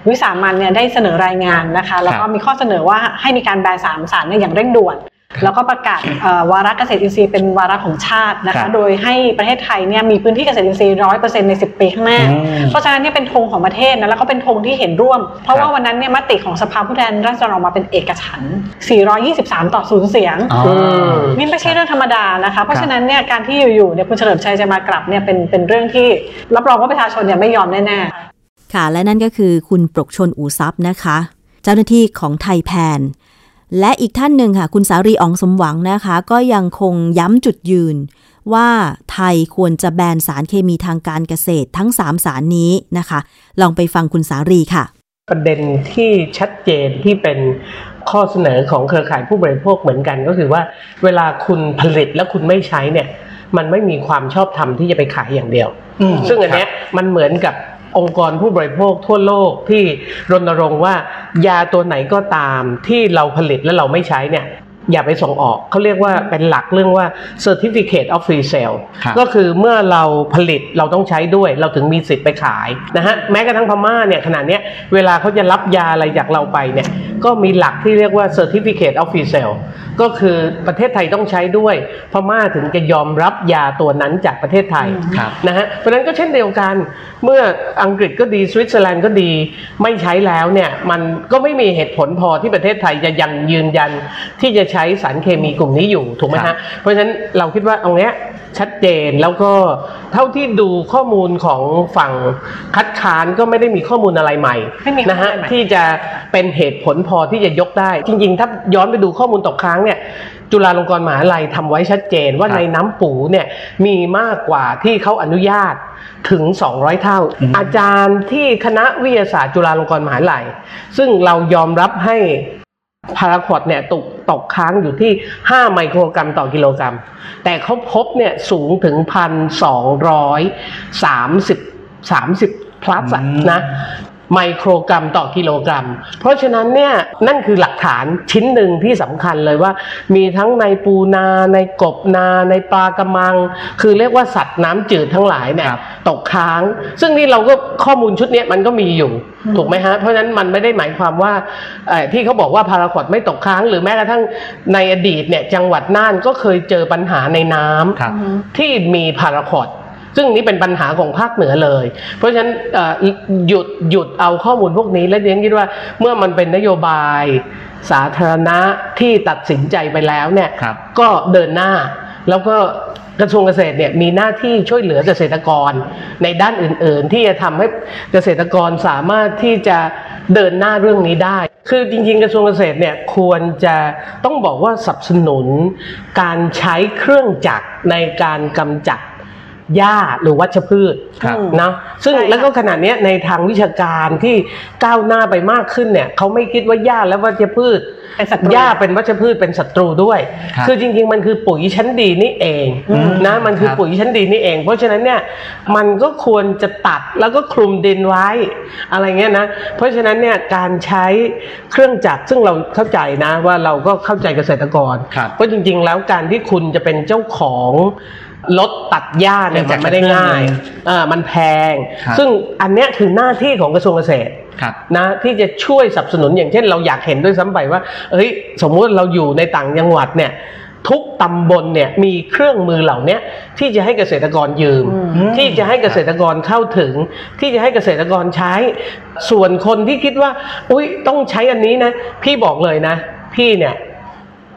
C: วิสามันเนี่ยได้เสนอรายงานนะคะ แล้วก็มีข้อเสนอว่าให้มีการแบนสามสารเนี่ยอย่างเร่งด่วน แล้วก็ประกาศเอ่อวาระเกษตรอินทรีย์เป็นวาระของชาตินะ
D: ครั
C: คะ
D: บ
C: โดยให้ประเทศไทยเนี่ยมีพื้นที่เกษตรอินทรีย์ร้อยเปอร์เซ็นต์ใน10ปีข้างหน้า
D: อืม
C: เพราะฉะนั้นเนี่ยเป็นธงของประเทศนะแล้วก็เป็นธงที่เห็นร่วม เพราะ
D: ครั
C: ว่า
D: บ
C: วันนั้นเนี่ยมติของสภาผู้แทนราษฎรออกมาเป็นเอกฉันท์423 ต่อศูนย์เสียง
D: อ๋อ
C: นี่ไม่ใช่เรื่องธรรมดานะคะ เพราะฉะนั้นเนี่ยการที่อยู่ๆเนี่ยคุณเฉลิมชัยจะมากลับเนี่ยเป็นเป็นเรื่องที่รับรองว่าประชาชนเนี่ยไม่ยอมแน่ๆ
A: ค่ะและนั่นก็คือคุณปรกชนอู่ทรัพย์นะคะ เจ้าหน้าที่ของไทยแพน และอีกท่านหนึ่งค่ะ คุณสารีอองสมหวังนะคะ ก็ยังคงย้ำจุดยืน ว่าไทยควรจะแบนสารเคมีทางการเกษตรทั้ง 3 สารนี้นะคะ ลองไปฟังคุณสารีค่ะ
E: ประเด็นที่ชัดเจนที่เป็นข้อเสนอของเครือข่ายผู้บริโภคเหมือนกัน ก็คือว่าเวลาคุณผลิตแล้วคุณไม่ใช้เนี่ย มันไม่มีความชอบธรรมที่จะไปขายอย่างเดียว
D: อืม
E: ซึ่งอันเนี้ยมันเหมือนกับ องค์กรผู้บริโภคทั่วโลกที่รณรงค์ว่ายาตัวไหนก็ตามที่เราผลิตแล้วเราไม่ใช้เนี่ย อย่าไปส่งออกเขาเรียกว่าเป็นหลักเรื่องว่า certificate of free sale
D: ครับ
E: ก็คือเมื่อเราผลิตเราต้องใช้ด้วย เราถึงมีสิทธิ์ไปขายนะฮะแม้กระทั่งพม่าเนี่ยขนาดเนี้ยเวลาเขาจะรับยาอะไรจากเราไปเนี่ยก็มีหลักที่เรียกว่า certificate of free sale ก็คือประเทศไทยต้องใช้ด้วย พม่าถึงจะยอมรับยาตัวนั้นจากประเทศไทย
D: ครับ
E: นะฮะเพราะฉะนั้นก็เช่นเดียวกัน เมื่ออังกฤษก็ดีสวิตเซอร์แลนด์ก็ดีไม่ใช้แล้วเนี่ยมันก็ไม่มีเหตุผลพอที่ประเทศไทยจะยังยืนยันที่จะใช้ช้สารเคมีกลุ่มนี้อยู่ถูกไหม
D: ครั
E: ฮะ
D: บ
E: เพราะฉะนั้นเราคิดว่าตรงเนี้ยชัดเจนแล้วก็เท่าที่ดูข้อมูลของฝั่งคัดค้านก็ไม่ได้มีข้อมูลอะไรใหม่
C: ไม่มีข้อมูล
E: นะฮะ
C: อะไรใหม่
E: ที่จะเป็นเหตุผลพอที่จะยกได้ จริง ๆ ถ้าย้อนไปดูข้อมูลตกค้างเนี่ยจุฬาลงกรณ์มหาลัยทำไว้ชัดเจนว่า
D: ครับ
E: ในน้ำปูเนี่ยมีมากกว่าที่เขาอนุญาตถึง 200 เท่า
D: อืม
E: อาจารย์ที่คณะวิทยาศาสตร์จุฬาลงกรณ์มหาลัย ซึ่งเรายอมรับให้ พาราควอดเนี่ยตกตกค้างอยู่ที่ 5 ไมโครกรัมต่อกิโลกรัม แต่เขาพบเนี่ยสูงถึง 1,230 30 plus อะ
D: อืม
E: นะ ไมโครกรัมต่อกิโลกรัม เพราะฉะนั้นเนี่ยนั่นคือหลักฐานชิ้นหนึ่งที่สำคัญเลยว่า มีทั้งในปูนาในกบนาในปลากระมัง คือเรียกว่าสัตว์น้ำจืดทั้งหลายเนี่ย
D: ครับ
E: ตกค้าง ซึ่งนี่เราก็ข้อมูลชุดเนี้ยมันก็มีอยู่ถูกไหมฮะเพราะฉะนั้นมันไม่ได้หมายความว่าเอ่อที่เขาบอกว่าพาราควอดไม่ตกค้าง หรือแม้กระทั่งในอดีตเนี่ยจังหวัดน่านก็เคยเจอปัญหาในน้ำ
D: ครับ
E: ที่มีพาราควอด ซึ่งนี่เป็นปัญหาของภาคเหนือเลย เพราะฉะนั้นเอ่อหยุดหยุดเอาข้อมูลพวกนี้ และเรียนคิดว่าเมื่อมันเป็นนโยบายสาธารณะที่ตัดสินใจไปแล้วเนี่ย
D: ครับ
E: ก็เดินหน้าแล้วก็กระทรวงเกษตรเนี่ยมีหน้าที่ช่วยเหลือเกษตรกรในด้านอื่น ๆ ที่จะทำให้เกษตรกรสามารถที่จะเดินหน้าเรื่องนี้ได้ คือจริง ๆ กระทรวงเกษตรเนี่ยควรจะต้องบอกว่าสนับสนุน การใช้เครื่องจักรในการกำจัด หญ้าหรือวัชพืช
D: ครับ
E: นะซึ่ง
C: ใช่ค่ะ
E: แล้วก็ขณะเนี้ยในทางวิชาการที่ก้าวหน้าไปมากขึ้นเนี่ยเขาไม่คิดว่าหญ้าและวัชพืช
C: เป็นศัตรู
E: หญ้าเป็นวัชพืชเป็นศัตรูด้วย
D: ครับ
E: คือจริงๆ มันคือปุ๋ยชั้นดีนี่เอง
D: อืม
E: นะ มันคือ
D: ครับ
E: ปุ๋ยชั้นดีนี่เอง เพราะฉะนั้นเนี่ยมันก็ควรจะตัดแล้วก็คลุมดินไว้อะไรเงี้ยนะ เพราะฉะนั้นเนี่ยการใช้เครื่องจักรซึ่งเราเข้าใจนะว่าเราก็เข้าใจเกษตรกร
D: ครับ
E: เพราะจริงๆ แล้วการที่คุณจะเป็นเจ้าของ รถตัดหญ้าเนี่ย
D: เครื่
E: มั
D: อนงจักร
E: ไม่ได้ง่ายอ่ามันแพง
D: ครับ
E: ซึ่งอันเนี้ยคือหน้าที่ของกระทรวงเกษตร
D: ครับ
E: นะที่จะช่วยสนับสนุนอย่างเช่น เราอยากเห็นด้วยซ้ำไปว่าเอ้ยสมมุติเราอยู่ในต่างจังหวัดเนี่ยทุกตำบลเนี่ยมีเครื่องมือเหล่าเนี้ยที่จะให้เกษตรกรยืม
D: อืม
E: ที่จะให้เกษตรกรเข้าถึง ที่จะให้เกษตรกรใช้ ส่วนคนที่คิดว่า อุ้ยต้องใช้อันนี้นะ พี่บอกเลยนะ พี่เนี่ย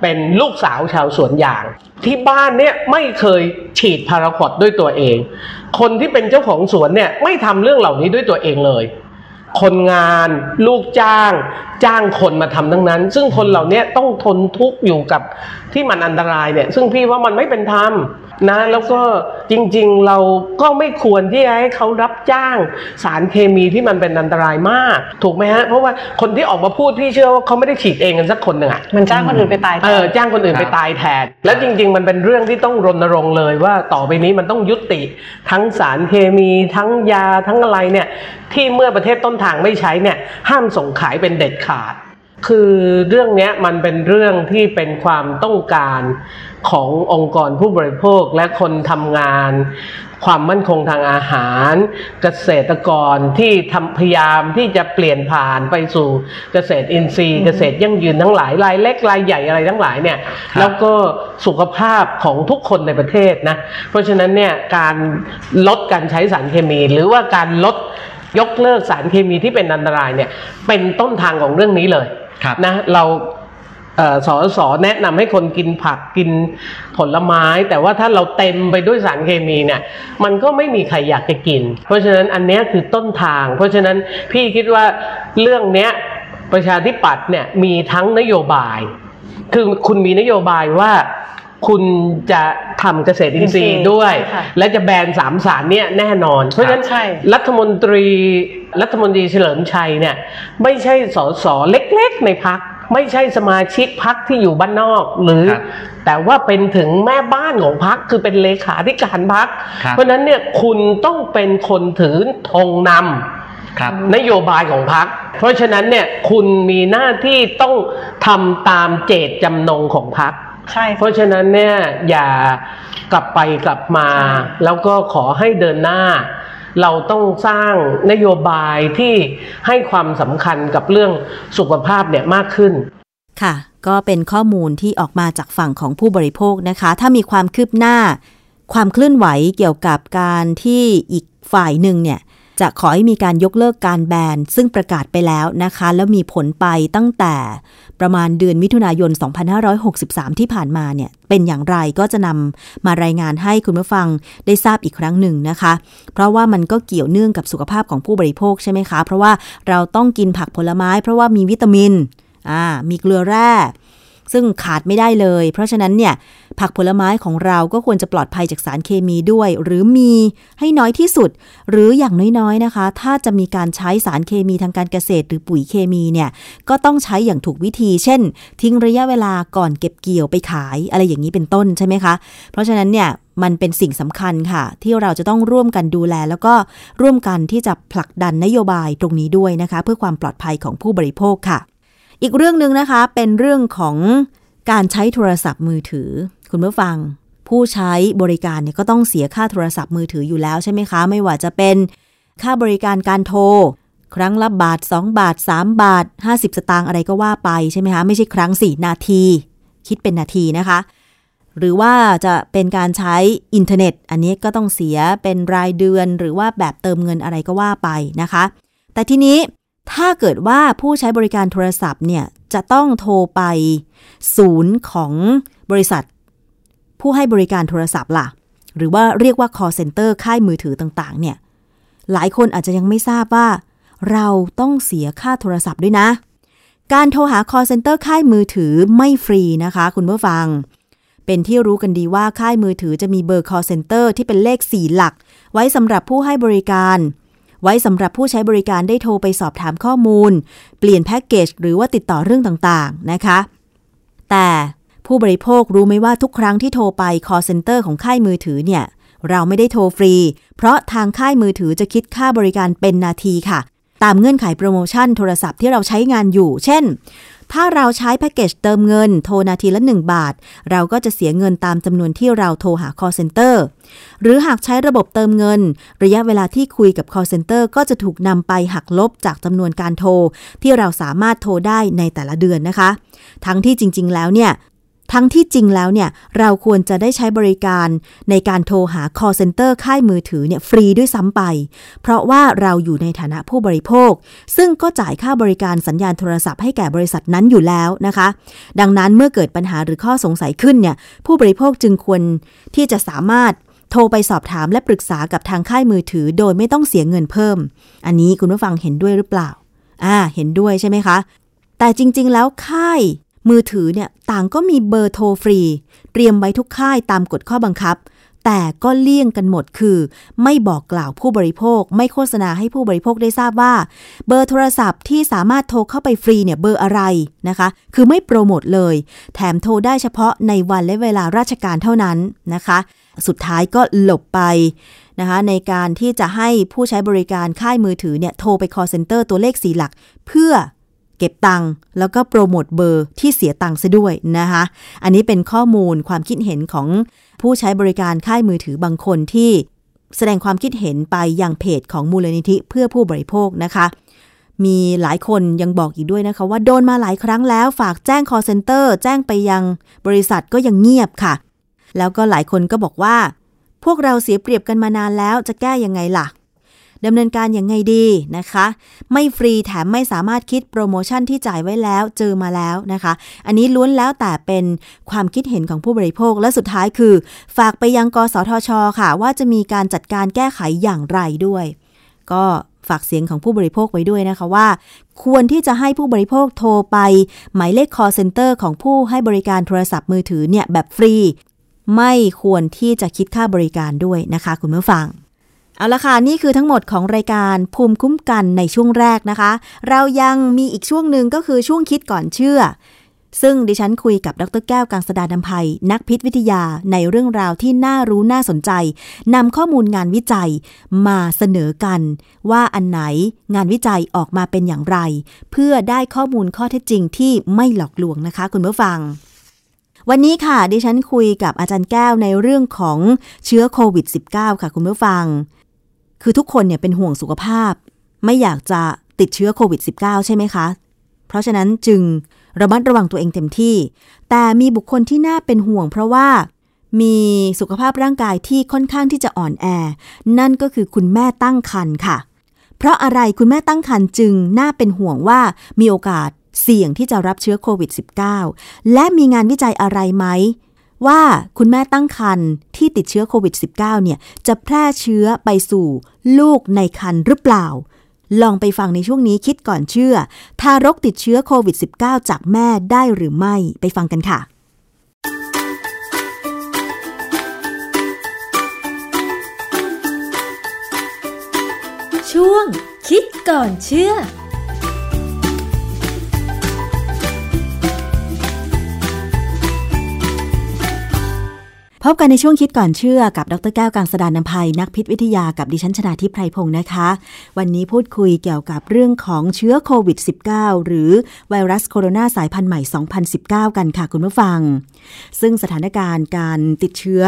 E: เป็นลูกสาวชาวสวนยาง ที่บ้านเนี่ยไม่เคยฉีดพาราคอดด้วยตัวเอง คนที่เป็นเจ้าของสวนเนี่ยไม่ทำเรื่องเหล่านี้ด้วยตัวเองเลย คนงานลูกจ้าง จ้างคนมาทำทั้งนั้น ซึ่งคนเหล่านี้ต้องทนทุกข์อยู่กับที่มันอันตรายเนี่ย ซึ่งพี่ว่ามันไม่เป็นธรรม นะแล้วก็จริงๆเราก็ไม่ควรที่จะให้เขารับจ้างสารเคมีที่มันเป็นอันตรายมาก ถูกไหมฮะ เพราะว่าคนที่ออกมาพูดพี่เชื่อว่าเขาไม่ได้ฉีดเองกันสักคนหนึ่งอะ
C: มันจ้างคนอื่นไปตายแทน
E: เออจ้างคนอื่น
D: ครับ
E: ไปตายแทนแล้วจริง ๆ มันเป็นเรื่องที่ต้องรณรงค์เลยว่าต่อไปนี้มันต้องยุติทั้งสารเคมีทั้งยาทั้งอะไรเนี่ยที่เมื่อประเทศต้นทางไม่ใช้เนี่ยห้ามส่งขายเป็นเด็ดขาด คือเรื่องเนี้ยมันเป็นเรื่องที่เป็นความต้องการขององค์กรผู้บริโภคและคนทำงาน ความมั่นคงทางอาหาร เกษตรกรที่ทำพยายามที่จะเปลี่ยนผ่านไปสู่เกษตรอินทรีย์ เกษตรยั่งยืนทั้งหลายรายเล็กรายใหญ่อะไรทั้งหลายเนี่ย
D: ครับ
E: แล้วก็สุขภาพของทุกคนในประเทศนะเพราะฉะนั้นเนี่ยการลดการใช้สารเคมี หรือว่าการลดยกเลิกสารเคมีที่เป็นอันตรายเนี่ยเป็นต้นทางของเรื่องนี้เลย
D: ครับ
E: นะเราสอสอแนะนำให้คนกินผักกินผลไม้ แต่ว่าถ้าเราเต็มไปด้วยสารเคมีเนี่ยมันก็ไม่มีใครอยากจะกิน เพราะฉะนั้นอันนี้คือต้นทาง เพราะฉะนั้นพี่คิดว่าเรื่องเนี้ยประชาธิปัตย์เนี่ยมีทั้งนโยบาย คือคุณมีนโยบายว่า คุณจะทำเกษตรอินทรีย์ด้วย
C: ใช่ค่ะ
E: และจะแบนสามสารเนี่ยแน่นอน เพราะฉะนั้น
C: ใช่
E: รัฐมนตรีรัฐมนตรีเฉลิมชัยเนี่ยไม่ใช่สสเล็กๆในพักไม่ใช่สมาชิกพักที่อยู่บ้านนอกหรือ
D: ครับ
E: แต่ว่าเป็นถึงแม่บ้านของพักคือเป็นเลขาธิการพัก
D: ครับ
E: เพราะฉะนั้นเนี่ยคุณต้องเป็นคนถือธงนำ
D: ครับ
E: นโยบายของพรรคเพราะฉะนั้นเนี่ยคุณมีหน้าที่ต้องทำตามเจตจำนงของพรรค
C: ใช่
E: เพราะฉะนั้นเนี่ยอย่ากลับไปกลับมา
C: ใช่
E: แล้วก็ขอให้เดินหน้า เราต้องสร้างนโยบายที่ให้ความสำคัญกับเรื่องสุขภาพเนี่ยมากขึ้น
A: ค่ะ ก็เป็นข้อมูลที่ออกมาจากฝั่งของผู้บริโภคนะคะ ถ้ามีความคืบหน้า ความเคลื่อนไหวเกี่ยวกับการที่อีกฝ่ายหนึ่งเนี่ย จะขอให้มีการยกเลิกการแบน ซึ่งประกาศไปแล้วนะคะ แล้วมีผลไปตั้งแต่ประมาณเดือนมิถุนายน 2563 ที่ผ่านมาเนี่ย เป็นอย่างไรก็จะนำมารายงานให้คุณผู้ฟังได้ทราบอีกครั้งหนึ่งนะคะ เพราะว่ามันก็เกี่ยวเนื่องกับสุขภาพของผู้บริโภคใช่ไหมคะ เพราะว่าเราต้องกินผักผลไม้ เพราะว่ามีวิตามิน อ่า มีเกลือแร่ ซึ่งขาดไม่ได้เลย เพราะฉะนั้นเนี่ยผักผลไม้ของเราก็ควรจะปลอดภัยจากสารเคมีด้วย หรือมีให้น้อยที่สุด หรืออย่างน้อยๆนะคะ ถ้าจะมีการใช้สารเคมีทางการเกษตร หรือปุ๋ยเคมีเนี่ยก็ต้องใช้อย่างถูกวิธี เช่น ทิ้งระยะเวลาก่อนเก็บเกี่ยวไปขาย อะไรอย่างนี้เป็นต้นใช่ไหมคะ เพราะฉะนั้นเนี่ยมันเป็นสิ่งสำคัญค่ะ ที่เราจะต้องร่วมกันดูแล แล้วก็ร่วมกันที่จะผลักดันนโยบายตรงนี้ด้วยนะคะ เพื่อความปลอดภัยของผู้บริโภคค่ะ อีกเรื่องหนึ่งนะคะเป็นเรื่องของการใช้โทรศัพท์มือถือ คุณผู้ฟัง ผู้ใช้บริการเนี่ยก็ต้องเสียค่าโทรศัพท์มือถืออยู่แล้วใช่ไหมคะ ไม่ว่าจะเป็นค่าบริการการโทร ครั้งละบาท 2 บาท 3 บาท 50 สตางค์อะไรก็ว่าไปใช่ไหมคะไม่ใช่ครั้ง 4 นาที คิดเป็นนาทีนะคะ หรือว่าจะเป็นการใช้อินเทอร์เน็ต อันนี้ก็ต้องเสียเป็นรายเดือนหรือว่าแบบเติมเงินอะไรก็ว่าไปนะคะ แต่ทีนี้ ถ้าเกิดว่าผู้ใช้บริการโทรศัพท์เนี่ยจะต้องโทรไปศูนย์ของบริษัท ผู้ให้บริการโทรศัพท์ล่ะ หรือว่าเรียกว่า call center ค่ายมือถือต่างๆ เนี่ย หลายคนอาจจะยังไม่ทราบว่า เราต้องเสียค่าโทรศัพท์ด้วยนะ การโทรหา call center ค่ายมือถือไม่ฟรีนะคะ คุณผู้ฟัง เป็นที่รู้กันดีว่าค่ายมือถือจะมีเบอร์ call center ที่เป็นเลข 4 หลัก ไว้สำหรับผู้ให้บริการ ไว้สำหรับผู้ใช้บริการได้โทรไปสอบถามข้อมูล เปลี่ยนแพ็กเกจหรือว่าติดต่อเรื่องต่างๆนะคะ แต่ผู้บริโภครู้ไหมว่าทุกครั้งที่โทรไป call center ของค่ายมือถือเนี่ยเราไม่ได้โทรฟรี เพราะทางค่ายมือถือจะคิดค่าบริการเป็นนาทีค่ะ ตามเงื่อนไขโปรโมชั่นโทรศัพท์ที่เราใช้งานอยู่ เช่น ถ้าเราใช้แพ็กเกจเติมเงิน โทรนาทีละ 1 บาท เราก็จะเสียเงินตามจำนวนที่เราโทรหา call center หรือหากใช้ระบบเติมเงิน ระยะเวลาที่คุยกับ call center ก็จะถูกนำไปหักลบจากจำนวนการโทร ที่เราสามารถโทรได้ในแต่ละเดือนนะคะ ทั้งที่จริง ๆ แล้วเนี่ย ทั้งที่จริงแล้วเนี่ยเราควรจะได้ใช้บริการในการโทรหา call center ค่ายมือถือเนี่ยฟรีด้วยซ้ำไป เพราะว่าเราอยู่ในฐานะผู้บริโภค ซึ่งก็จ่ายค่าบริการสัญญาณโทรศัพท์ให้แก่บริษัทนั้นอยู่แล้วนะคะ ดังนั้นเมื่อเกิดปัญหาหรือข้อสงสัยขึ้นเนี่ยผู้บริโภคจึงควรที่จะสามารถโทรไปสอบถามและปรึกษากับทางค่ายมือถือ โดยไม่ต้องเสียเงินเพิ่ม อันนี้คุณผู้ฟังเห็นด้วยหรือเปล่า อ่า เห็นด้วยใช่ไหมคะ แต่จริง ๆ แล้วค่าย มือถือเนี่ยต่างก็มีเบอร์โทรฟรี เตรียมไว้ทุกค่ายตามกฎข้อบังคับ แต่ก็เลี่ยงกันหมดคือ ไม่บอกกล่าวผู้บริโภค ไม่โฆษณาให้ผู้บริโภคได้ทราบว่า เบอร์โทรศัพท์ที่สามารถโทรเข้าไปฟรีเนี่ยเบอร์อะไรนะคะ คือไม่โปรโมทเลย แถมโทรได้เฉพาะในวันและเวลาราชการเท่านั้นนะคะ สุดท้ายก็หลบไปนะคะในการที่จะให้ผู้ใช้บริการค่ายมือถือเนี่ยโทรไป call center ตัวเลขสีหลัก เพื่อ เก็บตังค์แล้วก็โปรโมทเบอร์ที่เสียตังค์ซะด้วยนะคะ อันนี้เป็นข้อมูลความคิดเห็นของผู้ใช้บริการค่ายมือถือบางคนที่แสดงความคิดเห็นไปยังเพจของมูลนิธิเพื่อผู้บริโภคนะคะ มีหลายคนยังบอกอีกด้วยนะคะว่าโดนมาหลายครั้งแล้วฝากแจ้ง call center แจ้งไปยังบริษัทก็ยังเงียบค่ะ แล้วก็หลายคนก็บอกว่า พวกเราเสียเปรียบกันมานานแล้วจะแก้ยังไงล่ะ ดำเนินการอย่างไงดีนะคะ ไม่ฟรีแถมไม่สามารถคิดโปรโมชั่นที่จ่ายไว้แล้วเจอมาแล้วนะคะ อันนี้ล้วนแล้วแต่เป็นความคิดเห็นของผู้บริโภคและสุดท้ายคือ ฝากไปยังกสทช ค่ะ ว่าจะมีการจัดการแก้ไขอย่างไรด้วย ก็ฝากเสียงของผู้บริโภคไว้ด้วยนะคะว่า ควรที่จะให้ผู้บริโภคโทรไป หมายเลข call center ของผู้ให้บริการโทรศัพท์มือถือเนี่ยแบบฟรี ไม่ควรที่จะคิดค่าบริการด้วยนะคะ คุณผู้ฟัง เอาละค่ะ นี่คือทั้งหมดของรายการภูมิคุ้มกันในช่วงแรกนะคะ เรายังมีอีกช่วงหนึ่งก็คือช่วงคิดก่อนเชื่อ ซึ่งดิฉันคุยกับดรแก้วกังสดานนภัย นักพิษวิทยาในเรื่องราวที่น่ารู้น่าสนใจนำข้อมูลงานวิจัยมาเสนอกัน ว่าอันไหนงานวิจัยออกมาเป็นอย่างไร เพื่อได้ข้อมูลข้อเท็จจริงที่ไม่หลอกลวงนะคะ คุณผู้ฟังวันนี้ค่ะดิฉันคุยกับอาจารย์แก้วในเรื่องของเชื้อโควิด -19 ค่ะคุณผู้ฟัง คือทุกคนเนี่ยเป็นห่วงสุขภาพ ไม่อยากจะติดเชื้อโควิด -19 ใช่ไหมคะ เพราะฉะนั้นจึงระมัดระวังตัวเองเต็มที่ แต่มีบุคคลที่น่าเป็นห่วง เพราะว่ามีสุขภาพร่างกายที่ค่อนข้างที่จะอ่อนแอ นั่นก็คือคุณแม่ตั้งครรภ์ค่ะ เพราะอะไรคุณแม่ตั้งครรภ์จึงน่าเป็นห่วงว่ามีโอกาสเสี่ยงที่จะรับเชื้อโควิด -19 และมีงานวิจัยอะไรไหม ว่าคุณแม่ตั้งครรภ์ที่ติดเชื้อโควิด -19 เนี่ยจะแพร่เชื้อไปสู่ลูกในครรภ์หรือเปล่า ลองไปฟังในช่วงนี้คิดก่อนเชื่อ ทารกติดเชื้อโควิด -19 จากแม่ได้หรือไม่ไปฟังกันค่ะ
F: ช่วงคิดก่อนเชื่อ
A: พบกันในช่วงคิดก่อนเชื่อกับดรแก้วกังสดานนภัยนักพิษวิทยากับดิฉันชนาทิพไพรพงศ์นะคะ วันนี้พูดคุยเกี่ยวกับเรื่องของเชื้อโควิด -19 หรือไวรัสโคโรนาสายพันธุ์ใหม่ 2019 กันค่ะคุณผู้ฟัง ซึ่งสถานการณ์การติดเชื้อ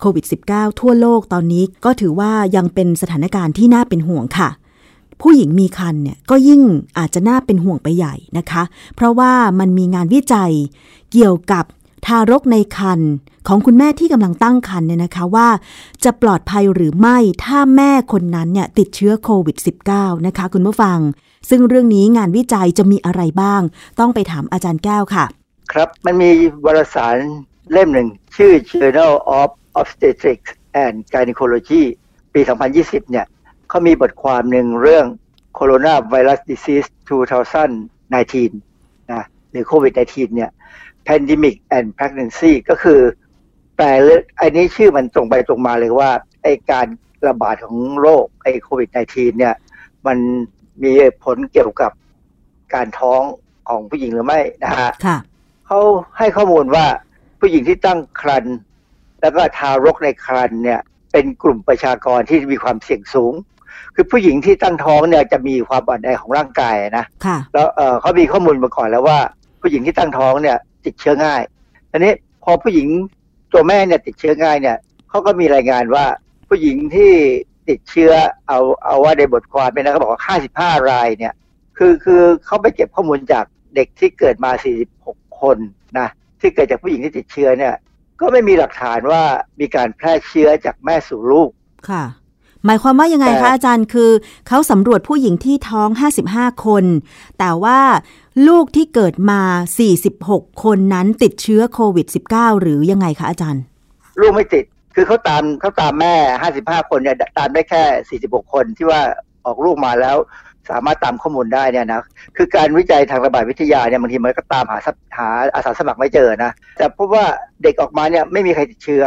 A: โควิด -19 ทั่วโลกตอนนี้ก็ถือว่ายังเป็นสถานการณ์ที่น่าเป็นห่วงค่ะผู้หญิงมีคันเนี่ยก็ยิ่งอาจจะน่าเป็นห่วงไปใหญ่นะคะ เพราะว่ามันมีงานวิจัยเกี่ยวกับทารกในคันของคุณแม่ที่กำลังตั้งครรภ์เนี่ยนะคะว่า จะปลอดภัยหรือไม่ถ้าแม่คนนั้นเนี่ยติดเชื้อโควิด -19 นะคะคุณผู้ฟัง ซึ่งเรื่องนี้งานวิจัยจะมีอะไรบ้าง ต้องไปถามอาจารย์แก้วค่ะ
D: ครับมันมีวารสารเล่มหนึ่ง ชื่อ Journal of Obstetrics and Gynecology ปี 2020 เนี่ยเขามีบทความหนึ่งเรื่อง Coronavirus Disease 2019 นะหรือโควิด -19 เนี่ย Pandemic and Pregnancy ก็คือ แปลไอ้นี้ชื่อมันตรงไปตรงมาเลยว่าไอ้การระบาดของโรคไอ้โควิด -19 เนี่ย มันมีผลเกี่ยวกับการท้องของผู้หญิงหรือไม่นะฮะ
A: ค่ะ
D: เขาให้ข้อมูลว่าผู้หญิงที่ตั้งครรภ์แล้วก็ทารกในครรภ์เนี่ย เป็นกลุ่มประชากรที่มีความเสี่ยงสูง คือผู้หญิงที่ตั้งท้องเนี่ยจะมีความอ่อนแอของร่างกายนะ
A: ค่ะ
D: แล้วเอ่อเขามีข้อมูลมาก่อนแล้วว่า ผู้หญิงที่ตั้งท้องเนี่ย ติดเชื้อง่ายอันนี้พอผู้หญิง ตัวแม่เนี่ยติดเชื้อง่ายเนี่ยเขาก็มีรายงานว่าผู้หญิงที่ติดเชื้อเอาเอาว่าในบทความเนี่ยนะเขาบอกว่า55 รายเนี่ยคือคือเขาไปเก็บข้อมูลจากเด็กที่เกิดมา 46 คนนะที่เกิดจากผู้หญิงที่ติดเชื้อเนี่ย ก็ไม่มีหลักฐานว่ามีการแพร่เชื้อจากแม่สู่ลูก
A: ค่ะ หมายความว่ายังไง
D: แต่
A: คะอาจารย์คือเขาสำรวจผู้หญิงที่ท้อง 55 คน แต่ว่า ลูกที่เกิดมา 46 คนนั้นติดเชื้อโควิด -19 หรือยังไงคะอาจารย์
D: ลูกไม่ติด คือเขาตามเขาตามแม่ 55 คนเนี่ยตามได้แค่ 46 คนที่ว่าออกลูกมาแล้วสามารถตามข้อมูลได้เนี่ยนะคือการวิจัยทางระบาดวิทยาเนี่ยบางทีมันก็ตามหาสับหาอาสาสมัครไม่เจอนะแต่พบว่าเด็กออกมาเนี่ยไม่มีใครติดเชื้อ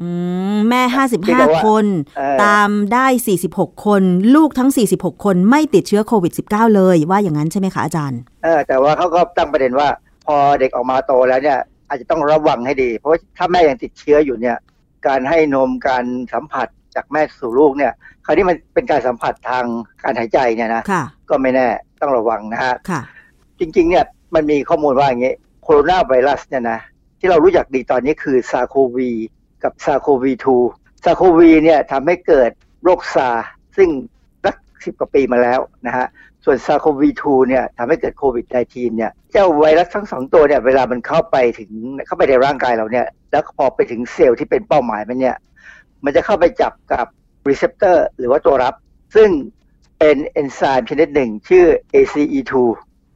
A: อืมแม่
D: ที่บอกว่า
A: 55คน
D: เอ่อ
A: ตามได้46คน ลูกทั้ง46คนไม่ติดเชื้อโควิด -19 เลยว่าอย่างนั้นใช่ไหมคะอาจารย์
D: เออแต่ว่าเขาก็ตั้งประเด็นว่า พอเด็กออกมาโตแล้วเนี่ย อาจจะต้องระวังให้ดี เพราะว่าถ้าแม่ยังติดเชื้ออยู่เนี่ย การให้นมการสัมผัสจากแม่สู่ลูกเนี่ย คราวนี้มันเป็นการสัมผัสทางการหายใจเนี่ยนะ
A: ค่ะ
D: ก็ไม่แน่ต้องระวังนะฮะ
A: ค่ะ
D: จริงๆ เนี่ยมันมีข้อมูลว่าอย่างนี้โคโรนาไวรัสเนี่ยนะที่เรารู้จักดีตอนนี้คือ SARS-CoV กับ SARS-CoV-2 SARS-CoV เนี่ยทำให้เกิดโรคซาร์สซึ่งสักสิบกว่าปีมาแล้วนะฮะส่วน SARS-CoV-2 เนี่ยทำให้เกิดโควิด -19 เนี่ยเจ้าไวรัสทั้งสองตัวเนี่ยเวลามันเข้าไปถึงเข้าไปในร่างกายเราเนี่ยแล้วพอไปถึงเซลล์ที่เป็นเป้าหมายมันเนี่ยมันจะเข้าไปจับกับ receptor หรือว่าตัวรับ ซึ่งเป็นเอนไซม์ชนิดหนึ่งชื่อ ACE2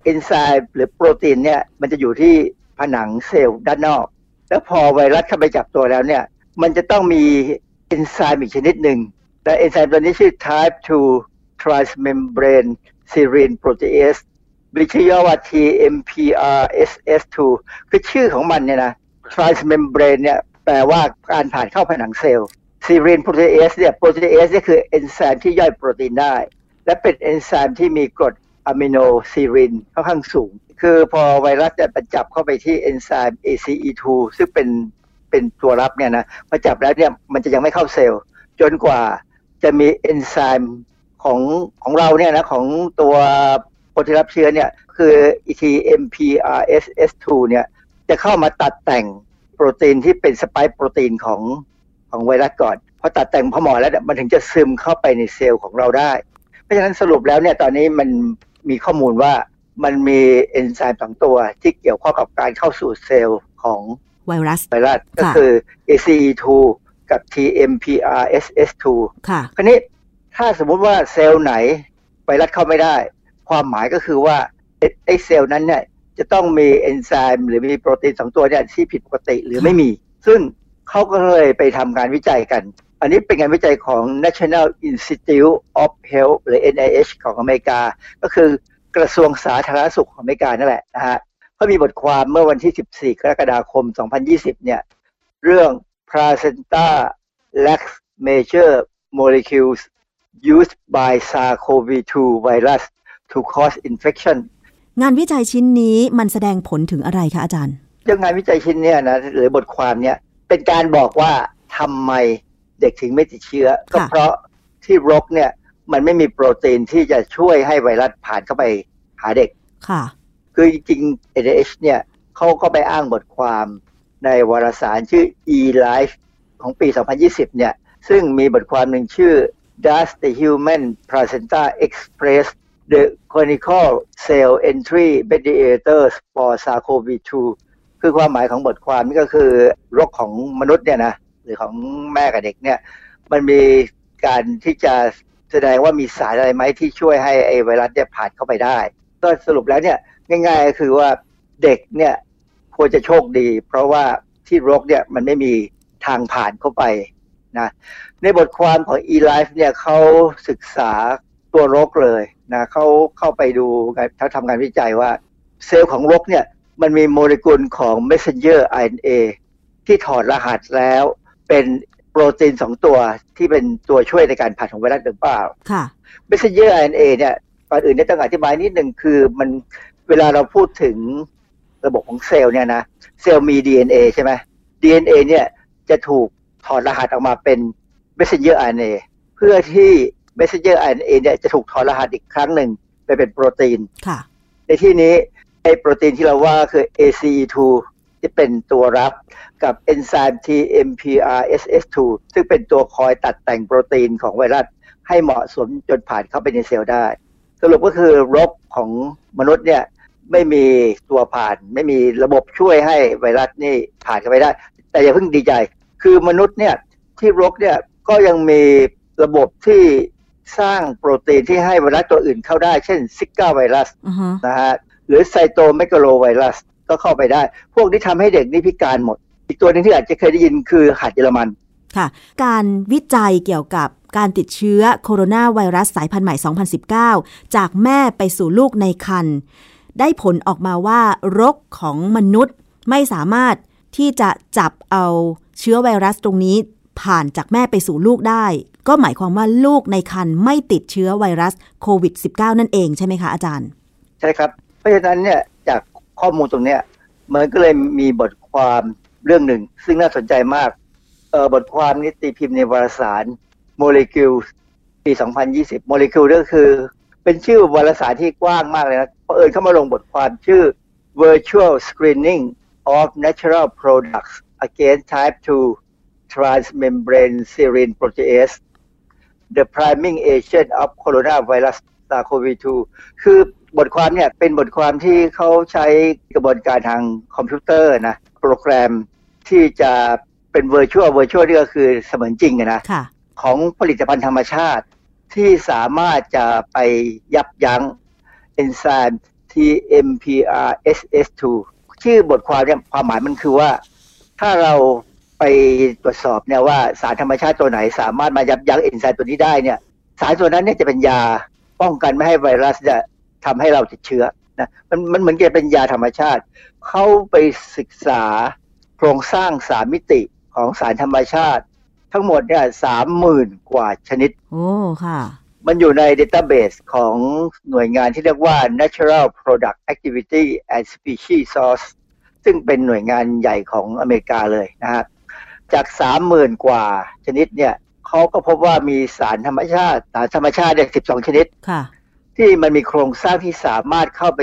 D: เอนไซม์หรือโปรตีนเนี่ยมันจะอยู่ที่ผนังเซลล์ด้านนอก แล้วพอไวรัสเข้าไปจับตัวแล้วเนี่ย มันจะต้องมีเอนไซม์อีกชนิดหนึ่งและเอนไซม์ตัวนี้ชื่อ type 2 transmembrane serine protease หรือชื่อย่อว่า TMPRSS2 คือชื่อของมันเนี่ยนะ transmembrane เนี่ยแปลว่าการผ่านเข้าผนังเซลล์ serine protease เนี่ย protease เนี่ยคือเอนไซม์ที่ย่อยโปรตีนได้ และเป็นเอนไซม์ที่มีกรดอะมิโน serine ค่อนข้างสูง คือพอไวรัสเนี่ยมันจับเข้าไปที่เอนไซม์ ACE2 ซึ่งเป็น เป็นตัวรับเนี่ยนะพอจับแล้วเนี่ยมันจะยังไม่เข้าเซลล์ จนกว่าจะมีเอนไซม์ของของเราเนี่ยนะของตัวคนที่รับเชื้อเนี่ยคือ TMPRSS2 เนี่ยจะเข้ามาตัดแต่งโปรตีนที่เป็นสปค์โปรตีนของของไวรัสก่อนพอตัดแต่งพอหมอแล้วมันถึงจะซึมเข้าไปในเซลล์ของเราได้ เพราะฉะนั้นสรุปแล้วเนี่ยตอนนี้มันมีข้อมูลว่ามันมีเอนไซม์สองตัวที่เกี่ยวข้องกับการเข้าสู่เซลล์ของ
A: ไวรัส
D: ไวรัสก็คือ ACE2 กับ TMPRSS2
A: ค่ะ
D: คราวนี้ถ้าสมมุติว่าเซลล์ไหนไวรัสเข้าไม่ได้ ความหมายก็คือว่าไอ้เซลล์นั้นเนี่ยจะต้องมีเอนไซม์หรือมีโปรตีนสองตัวเนี่ยที่ผิดปกติหรือไม่มี ซึ่งเขาก็เลยไปทำการวิจัยกัน อันนี้เป็นงานวิจัยของ National Institute of Health หรือ NIH ของอเมริกา ก็คือกระทรวงสาธารณสุขของอเมริกานั่นแหละนะฮะ เขามีบทความเมื่อวันที่ 14 กรกฎาคม 2020 เนี่ย เรื่อง placenta lax major molecules used by SARS-CoV-2 virus to cause infection
A: งานวิจัยชิ้นนี้มันแสดงผลถึงอะไรคะอาจารย์
D: เรื่องงานวิจัยชิ้นนี้นะหรือบทความเนี้ยเป็นการบอกว่าทำไมเด็กถึงไม่ติดเชื้อ ก็เพราะที่รกเนี่ยมันไม่มีโปรตีนที่จะช่วยให้ไวรัสผ่านเข้าไปหาเด็ก
A: ค่ะ
D: คือจริง NIH เนี่ยเขาก็ไปอ้างบทความในวารสารชื่อ eLife ของปี 2020 เนี่ย ซึ่งมีบทความหนึ่งชื่อ Does the human placenta express the clinical cell entry mediators for SARS-CoV-2 คือความหมายของบทความนี่ก็คือโรคของมนุษย์เนี่ยนะ หรือของแม่กับเด็กเนี่ย มันมีการที่จะแสดงว่ามีสารอะไรไหมที่ช่วยให้ไอไวรัสเนี่ยผ่านเข้าไปได้ ก็สรุปแล้วเนี่ย ง่ายๆก็คือว่าเด็กเนี่ยควรจะโชคดี เพราะว่าที่รกเนี่ยมันไม่มีทางผ่านเข้าไปนะในบทความของ eLife เนี่ยเขาศึกษาตัวรกเลยนะเขาเข้าไปดูเขาทำงานวิจัยว่า เซลล์ของรกเนี่ยมันมีโมเลกุลของ messenger RNA ที่ถอดรหัสแล้วเป็นโปรตีนสองตัวที่เป็นตัวช่วยในการผ่านของไวรัสหรือเปล่า
A: ค่ะ
D: messenger RNA เนี่ยก่อนอื่นเนี่ยต้องอธิบายนิดหนึ่งคือมัน เวลาเราพูดถึงระบบของเซลล์เนี่ยนะเซลล์มี DNA ใช่ไหม DNA เนี่ยจะถูกถอดรหัสออกมาเป็น messenger RNA เพื่อที่ messenger RNA เนี่ยจะถูกถอดรหัสอีกครั้งหนึ่งไปเป็นโปรตีน
A: ค่ะ
D: ในที่นี้ไอโปรตีนที่เราว่าคือ ACE2 ที่เป็นตัวรับกับเอนไซม์ TMPRSS2 ซึ่งเป็นตัวคอยตัดแต่งโปรตีนของไวรัสให้เหมาะสมจนผ่านเข้าไปในเซลล์ได้ สรุปก็คือรกของมนุษย์เนี่ย ไม่มีตัวผ่าน ไม่มีระบบช่วยให้ไวรัสนี่ผ่านเข้าไปได้ แต่อย่าเพิ่งดีใจ คือมนุษย์เนี่ยที่รกเนี่ยก็ยังมีระบบที่สร้างโปรตีนที่ให้ไวรัสตัวอื่นเข้าได้ เช่น Zika virus นะฮะหรือ cytomegalovirus ก็เข้าไปได้ พวกนี้ทำให้เด็กนี่พิการหมด อีกตัวนึงที่อาจจะเคยได้ยินคือหัดเยอรมัน
A: ค่ะ การวิจัยเกี่ยวกับการติดเชื้อโคโรนาไวรัสสายพันธุ์ใหม่ 2019 จากแม่ไปสู่ลูกในครรภ์ ได้ผลออกมาว่ารกของมนุษย์ไม่สามารถที่จะจับเอาเชื้อไวรัสตรงนี้ ผ่านจากแม่ไปสู่ลูกได้ ก็หมายความว่าลูกในครรภ์ไม่ติดเชื้อไวรัสโควิด -19 นั่นเองใช่ไหมคะอาจารย์
D: ใช่ครับ เพราะฉะนั้นเนี่ยจากข้อมูลตรงเนี้ยมันก็เลยมีบทความเรื่องหนึ่ง ซึ่งน่าสนใจมากเออบทความนี้ตีพิมพ์ในวารสารโมเลกุลปี 2020 โมเลกุลก็คือ เป็นชื่อวารสารที่กว้างมากเลยนะเพราะเอิญเข้ามาลงบทความชื่อ virtual screening of natural products against type 2 transmembrane serine protease the priming agent of coronavirus SARS-CoV-2 คือบทความเนี่ยเป็นบทความที่เขาใช้กระบวนการทางคอมพิวเตอร์นะ โปรแกรมที่จะเป็น virtual virtual ที่ก็คือเสมือนจริงนะะของผลิตภัณฑ์ธรรมชาติ ที่สามารถจะไปยับยั้งเอนไซม์ TMPRSS2 ชื่อบทความเนี่ยความหมายมันคือว่า ถ้าเราไปตรวจสอบเนี่ยว่าสารธรรมชาติตัวไหนสามารถมายับยั้งเอนไซม์ตัวนี้ได้เนี่ย สารตัวนั้นเนี่ยจะเป็นยาป้องกันไม่ให้ไวรัสจะทำให้เราติดเชื้อนะมันมันเหมือนกับเป็นยาธรรมชาติ เข้าไปศึกษาโครงสร้างสามมิติของสารธรรมชาติ ทั้งหมดเนี่ยสามหมื่นกว่าชนิด
A: โอ้ ค่ะ
D: มันอยู่ในเดต้าเบสของหน่วยงานที่เรียกว่า Natural Product Activity and Species Source ซึ่งเป็นหน่วยงานใหญ่ของอเมริกาเลยนะฮะ จากสามหมื่นกว่าชนิดเนี่ยเขาก็พบว่ามีสารธรรมชาติ สารธรรมชาติเนี่ยสิบสองชนิด
A: ค่ะ
D: ที่มันมีโครงสร้างที่สามารถเข้าไป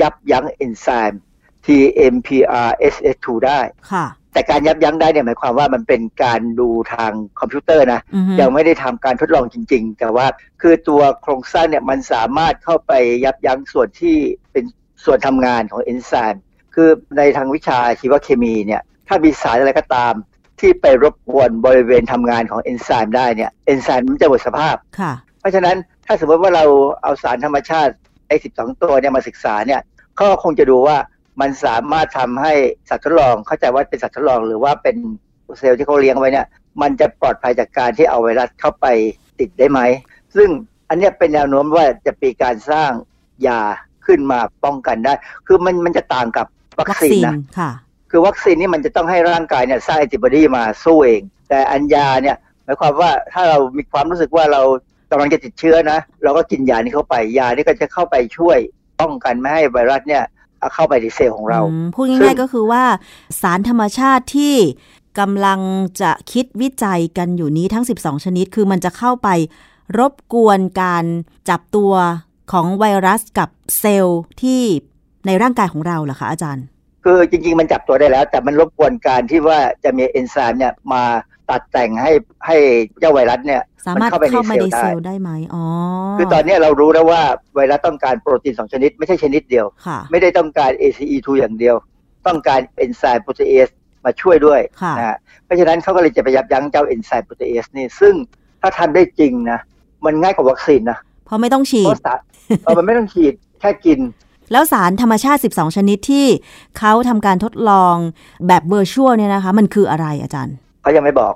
D: ยับยั้งเอนไซม์ TMPRSS2 ได้
A: ค่ะ
D: แต่การยับยั้งได้เนี่ยหมายความว่ามันเป็นการดูทางคอมพิวเตอร์นะยังไม่ได้ทำการทดลองจริง ๆ แต่ว่าคือตัวโครงสร้างเนี่ยมันสามารถเข้าไปยับยั้งส่วนที่เป็นส่วนทำงานของเอนไซม์คือในทางวิชาชีวเคมีเนี่ยถ้ามีสารอะไรก็ตามที่ไปรบกวนบริเวณทำงานของเอนไซม์ได้เนี่ยเอนไซม์มันจะหมดสภาพ
A: ค่ะ
D: เพราะฉะนั้นถ้าสมมติว่าเราเอาสารธรรมชาติไอ้สิบสองตัวเนี่ยมาศึกษาเนี่ยก็คงจะดูว่า มันสามารถทำให้สัตว์ทดลองเข้าใจว่าเป็นสัตว์ทดลอง หรือว่าเป็นเซลล์ที่เขาเลี้ยงไว้เนี่ยมันจะปลอดภัยจากการที่เอาไวรัสเข้าไปติดได้ไหม ซึ่งอันนี้เป็นแนวโน้มว่าจะมีการสร้างยาขึ้นมาป้องกันได้ คือมันมันจะต่างกับวัคซีนนะ
A: ค่ะ
D: คือวัคซีนนี่มันจะต้องให้ร่างกายเนี่ยสร้างแอนติบอดีมาสู้เอง แต่อันยาเนี่ยหมายความว่าถ้าเรามีความรู้สึกว่าเรากำลังจะติดเชื้อนะ เราก็กินยานี้เข้าไปยานี่ก็จะเข้าไปช่วยป้องกันไม่ให้ไวรัสเนี่ย เอาเข้าไปในเซลล์ของเรา
A: อืมพูด
D: ซึ่
A: ง่าย
D: ง
A: ๆก็คือว่าสารธรรมชาติที่กำลังจะคิดวิจัยกันอยู่นี้ทั้ง 12 ชนิด คือมันจะเข้าไปรบกวนการจับตัวของไวรัสกับเซลล์ที่ในร่างกายของเราเหรอคะอาจารย์
D: คือจริง ๆ มันจับตัวได้แล้ว แต่มันรบกวนการที่ว่าจะมีเอนไซม์เนี่ยมาตัดแต่งให้ให้เจ้าไวรัสเนี่ย
A: สามารถ
D: นเข้าไปใน
A: เข้า
D: เซ
A: มา
D: ล
A: ใน
D: ล์
A: เซ
D: ได้
A: ลล์ได้ไหมอ๋อ
D: คือตอนนี้เรารู้แล้วว่าไวรัสต้องการโปรตีนสองชนิด ไม่ใช่ชนิดเดียว
A: ค่ะ
D: ไม่ได้ต้องการ ACE2 อย่างเดียว ต้องการเอนไซม์โปรตีเอสมาช่วยด้วย
A: ค่ะ
D: นะฮะเพราะฉะนั้นเขาก็เลยจะไปยับยั้งเจ้าเอนไซม์โปรตีเอสนี่ ซึ่งถ้าทำได้จริงนะ มันง่ายกว่าวัคซีนนะ
A: เพราะไม่ต้องฉีด
D: เพราะสารเออมันไม่ต้องฉีดแค่กิน
A: แล้วสารธรรมชาติ 12 ชนิดที่เขาทำการทดลองแบบ virtual เนี่ยนะคะ มันคืออะไรอาจารย์
D: เขายังไม่บอก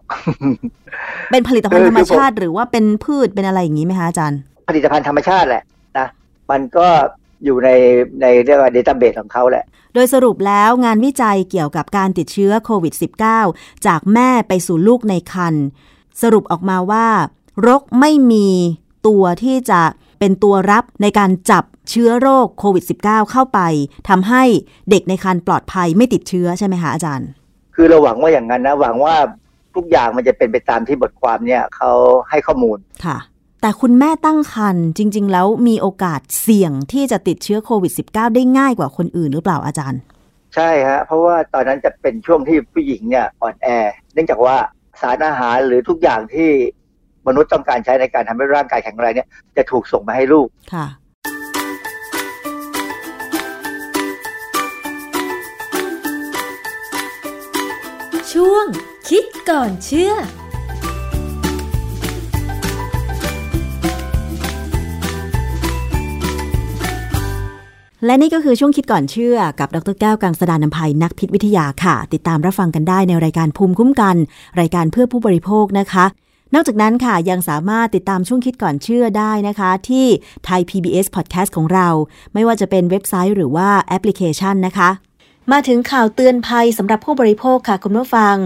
A: เป็นผลิตภัณฑ์
D: คือ
A: ธรรมชาติ หรือว่าเป็นพืชเป็นอะไรอย่างนี้ไหมคะอาจารย์
D: ผลิตภัณฑ์ธรรมชาติแหละนะมันก็อยู่ในในเรียกว่าเดต้าเบสของเขาแหละ
A: โดยสรุปแล้วงานวิจัยเกี่ยวกับการติดเชื้อโควิด -19 จากแม่ไปสู่ลูกในครรภ์สรุปออกมาว่ารกไม่มีตัวที่จะ เป็นตัวรับในการจับเชื้อโรคโควิด -19 เข้าไปทำให้เด็กในครรภ์ปลอดภัยไม่ติดเชื้อใช่ไหมคะอาจารย์
D: คือเราหวังว่าอย่างนั้นนะหวังว่าทุกอย่างมันจะเป็นไปตามที่บทความเนี่ยเขาให้ข้อมูล
A: ค่ะ แต่คุณแม่ตั้งครรภ์จริง ๆ แล้วมีโอกาสเสี่ยงที่จะติดเชื้อโควิด -19 ได้ง่ายกว่าคนอื่นหรือเปล่าอาจารย์
D: ใช่ฮะเพราะว่าตอนนั้นจะเป็นช่วงที่ผู้หญิงเนี่ยอ่อนแอ เนื่องจากว่าสารอาหารหรือทุกอย่างที่ มนุษย์ต้องการใช้ในการทำให้ร่างกายแข็งแรงเนี่ยจะถูกส่งมาให้ลูก
A: ค่ะ
G: ช่วง คิดก่อนเชื่อ
A: และนี่ก็คือช่วงคิดก่อนเชื่อกับดรแก้วกังสดานนภัยนักพิษวิทยาค่ะ ติดตามรับฟังกันได้ในรายการภูมิคุ้มกัน รายการเพื่อผู้บริโภคนะคะ นอกจากนั้นค่ะยังสามารถติดตามช่วงคิดก่อนเชื่อได้นะคะ ที่ไทย PBS Podcast ของเรา ไม่ว่าจะเป็นเว็บไซต์หรือว่าแอปพลิเคชันนะคะ มาถึงข่าวเตือนภัยสำหรับผู้บริโภคค่ะคุณผู้ฟัง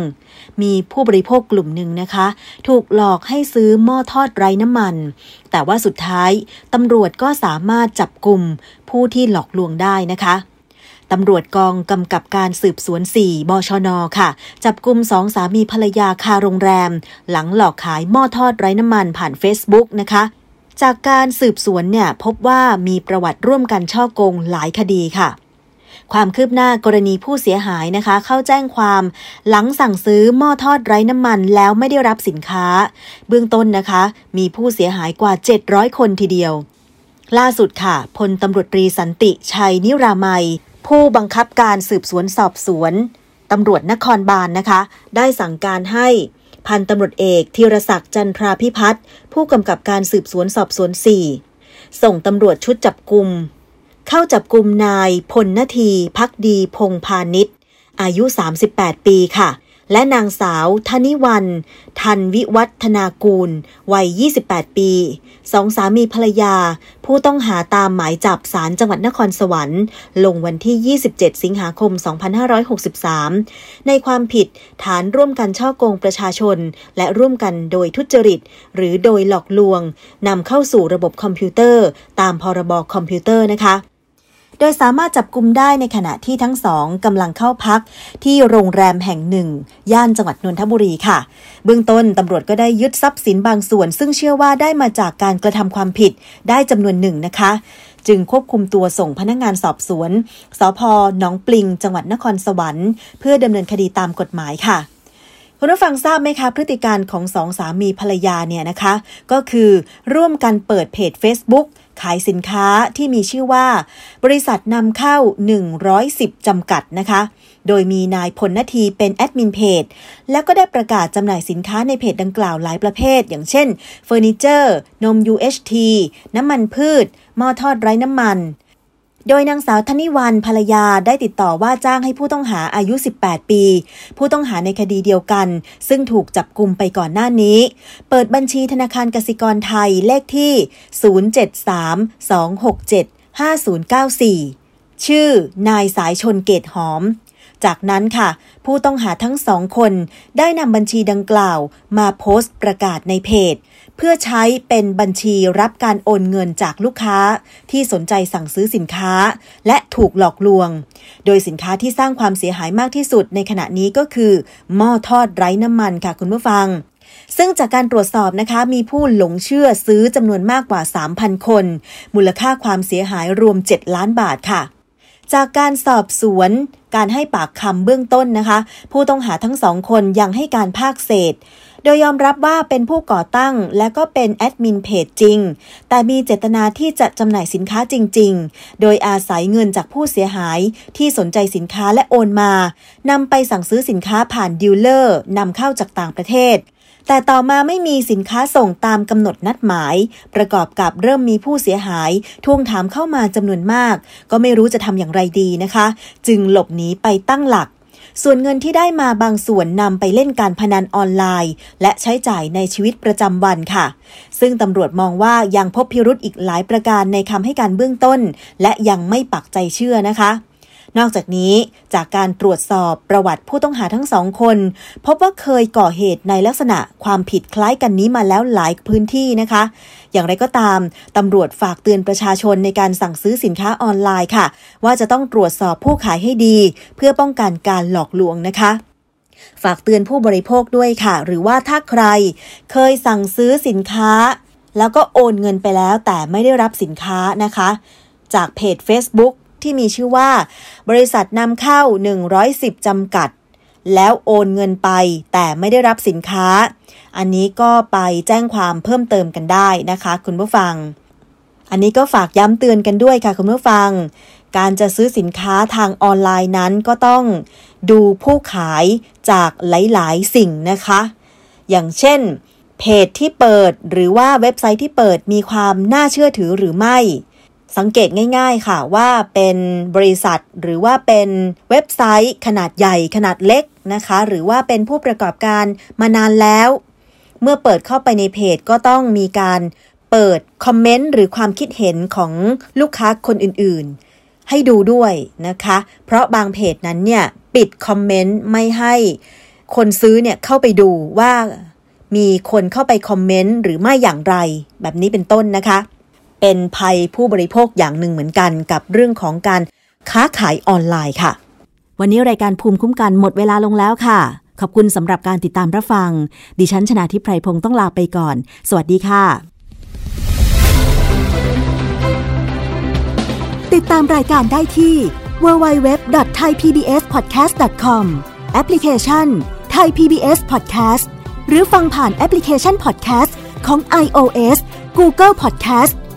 A: มีผู้บริโภคกลุ่มหนึ่งนะคะ ถูกหลอกให้ซื้อหม้อทอดไร้น้ำมัน แต่ว่าสุดท้ายตำรวจก็สามารถจับกลุ่มผู้ที่หลอกลวงได้นะคะ ตำรวจกองกำกับการสืบสวน 4 บชน ค่ะ จับกลุ่มสองสามีภรรยาคาโรงแรม หลังหลอกขายหม้อทอดไร้น้ำมันผ่าน Facebook นะคะจากการสืบสวนเนี่ยพบว่ามีประวัติร่วมกันช่อโกงหลายคดีค่ะ ความคืบหน้ากรณีผู้เสียหายนะคะ เข้าแจ้งความหลังสั่งซื้อหม้อทอดไร้น้ำมันแล้วไม่ได้รับสินค้า เบื้องต้นนะคะ มีผู้เสียหายกว่า 700 คนทีเดียว ล่าสุดค่ะพลตำรวจตรีสันติชัยนิรามัย ผู้บังคับการสืบสวนสอบสวนตำรวจนครบาลนนะคะ ได้สั่งการให้พันตำรวจเอกธีรศักดิ์จันทราพิพัฒน์ผู้กำกับการสืบสวนสอบสวน 4 ส่งตำรวจชุดจับกลุ่มเข้าจับกลุ่มนายพลนาทีพักดีพงพาณิชย์อายุ 38 ปีค่ะ และนางสาวธนิวันทันวิวัฒนากูล วัย 28 ปีสองสามีภรรยา ผู้ต้องหาตามหมายจับสารจังหวัดนครสวรรค์ ลงวันที่ 27 สิงหาคม 2563 ในความผิดฐานร่วมกันฉ้อโกงประชาชน และร่วมกันโดยทุจริต หรือโดยหลอกลวงนำเข้าสู่ระบบคอมพิวเตอร์ ตามพรบคอมพิวเตอร์นะคะ โดยสามารถจับกลุ่มได้ในขณะที่ทั้งสองกำลังเข้าพักที่โรงแรมแห่งหนึ่ง ย่านจังหวัดนนทบุรีค่ะ เบื้องต้นตำรวจก็ได้ยึดทรัพย์สินบางส่วน ซึ่งเชื่อว่าได้มาจากการกระทำความผิดได้จำนวนหนึ่งนะคะจึงควบคุมตัวส่งพนักงานสอบสวน สพหนองปลิง จังหวัดนครสวรรค์ เพื่อดำเนินคดีตามกฎหมายค่ะ คุณผู้ฟังทราบไหมคะ พฤติการของสองสามีภรรยาเนี่ยนะคะ ก็คือร่วมกันเปิดเพจ Facebook ขายสินค้าที่มีชื่อว่า บริษัทนำเข้า 110 จำกัดนะคะ โดยมีนายพลนาทีเป็นแอดมินเพจ แล้วก็ได้ประกาศจำหน่ายสินค้าในเพจดังกล่าวหลายประเภท อย่างเช่นเฟอร์นิเจอร์ นม UHT น้ำมันพืช หม้อทอดไร้น้ำมัน โดยนางสาวธนิวันภรรยาได้ติดต่อว่าจ้างให้ผู้ต้องหาอายุ 18 ปี ผู้ต้องหาในคดีเดียวกัน ซึ่งถูกจับกลุ่มไปก่อนหน้านี้ เปิดบัญชีธนาคารกสิกรไทยเลขที่ 073-267-5094 ชื่อนายสายชนเกตหอม จากนั้นค่ะ ผู้ต้องหาทั้งสองคนได้นำบัญชีดังกล่าวมาโพสต์ประกาศในเพจ เพื่อใช้เป็นบัญชีรับการโอนเงินจากลูกค้าที่สนใจสั่งซื้อสินค้า และถูกหลอกลวง โดยสินค้าที่สร้างความเสียหายมากที่สุดในขณะนี้ก็คือหม้อทอดไร้น้ำมันค่ะคุณผู้ฟังซึ่งจากการตรวจสอบนะคะมีผู้หลงเชื่อซื้อจำนวนมากกว่า 3,000 คน มูลค่าความเสียหายรวม 7 ล้านบาทค่ะ จากการสอบสวน การให้ปากคำเบื้องต้นนะคะ ผู้ต้องหาทั้งสองคนยังให้การปฏิเสธ โดยยอมรับว่าเป็นผู้ก่อตั้งและก็เป็นแอดมินเพจจริง แต่มีเจตนาที่จะจำหน่ายสินค้าจริง ๆ โดยอาศัยเงินจากผู้เสียหายที่สนใจสินค้าและโอนมานำไปสั่งซื้อสินค้าผ่าน dealer นำเข้าจากต่างประเทศแต่ต่อมาไม่มีสินค้าส่งตามกำหนดนัดหมาย ประกอบกับเริ่มมีผู้เสียหายทวงถามเข้ามาจำนวนมาก ก็ไม่รู้จะทำอย่างไรดีนะคะ จึงหลบหนีไปตั้งหลัก ส่วนเงินที่ได้มาบางส่วนนำไปเล่นการพนันออนไลน์ และใช้จ่ายในชีวิตประจำวันค่ะ ซึ่งตำรวจมองว่ายังพบพิรุธอีกหลายประการในคำให้การเบื้องต้น และยังไม่ปักใจเชื่อนะคะ นอกจากนี้จากการตรวจสอบประวัติผู้ต้องหาทั้งสองคน พบว่าเคยก่อเหตุในลักษณะความผิดคล้ายกันนี้มาแล้วหลายพื้นที่นะคะ อย่างไรก็ตามตำรวจฝากเตือนประชาชนในการสั่งซื้อสินค้าออนไลน์ค่ะ ว่าจะต้องตรวจสอบผู้ขายให้ดี เพื่อป้องกันการหลอกลวงนะคะฝากเตือนผู้บริโภคด้วยค่ะ หรือว่าถ้าใครเคยสั่งซื้อสินค้า แล้วก็โอนเงินไปแล้วแต่ไม่ได้รับสินค้านะคะ จากเพจ Facebook ที่มีชื่อว่า บริษัทนำเข้า 110 จำกัด แล้วโอนเงินไปแต่ไม่ได้รับสินค้า อันนี้ก็ไปแจ้งความเพิ่มเติมกันได้นะคะ คุณผู้ฟัง อันนี้ก็ฝากย้ำเตือนกันด้วยค่ะ คุณผู้ฟัง การจะซื้อสินค้าทางออนไลน์นั้นก็ต้องดูผู้ขายจากหลาย ๆ สิ่งนะคะ อย่างเช่น เพจที่เปิดหรือว่าเว็บไซต์ที่เปิดมีความน่าเชื่อถือหรือไม่ สังเกตง่ายๆค่ะว่าเป็นบริษัทหรือว่าเป็นเว็บไซต์ ขนาดใหญ่ขนาดเล็กนะคะ หรือว่าเป็นผู้ประกอบการมานานแล้ว เมื่อเปิดเข้าไปในเพจก็ต้องมีการเปิดคอมเมนต์หรือความคิดเห็นของลูกค้าคนอื่นๆ ให้ดูด้วยนะคะ เพราะบางเพจนั้นเนี่ยปิดคอมเมนต์ไม่ให้คนซื้อเนี่ยเข้าไปดูว่ามีคนเข้าไปคอมเมนต์หรือไม่อย่างไร แบบนี้เป็นต้นนะคะ เป็นภัยผู้บริโภคอย่างหนึ่งเหมือนกันกับเรื่องของการค้าขายออนไลน์ค่ะ วันนี้รายการภูมิคุ้มกันหมดเวลาลงแล้วค่ะ ขอบคุณสำหรับการติดตามรับฟัง ดิฉันชนะทิพไพรพงศ์ต้องลาไปก่อน สวัสดีค่ะ ติดตามรายการได้ที่ www.thaipbspodcast.com แอปพลิเคชัน Thai PBS Podcast หรือฟังผ่านแอปพลิเคชัน Podcast ของ iOS Google Podcast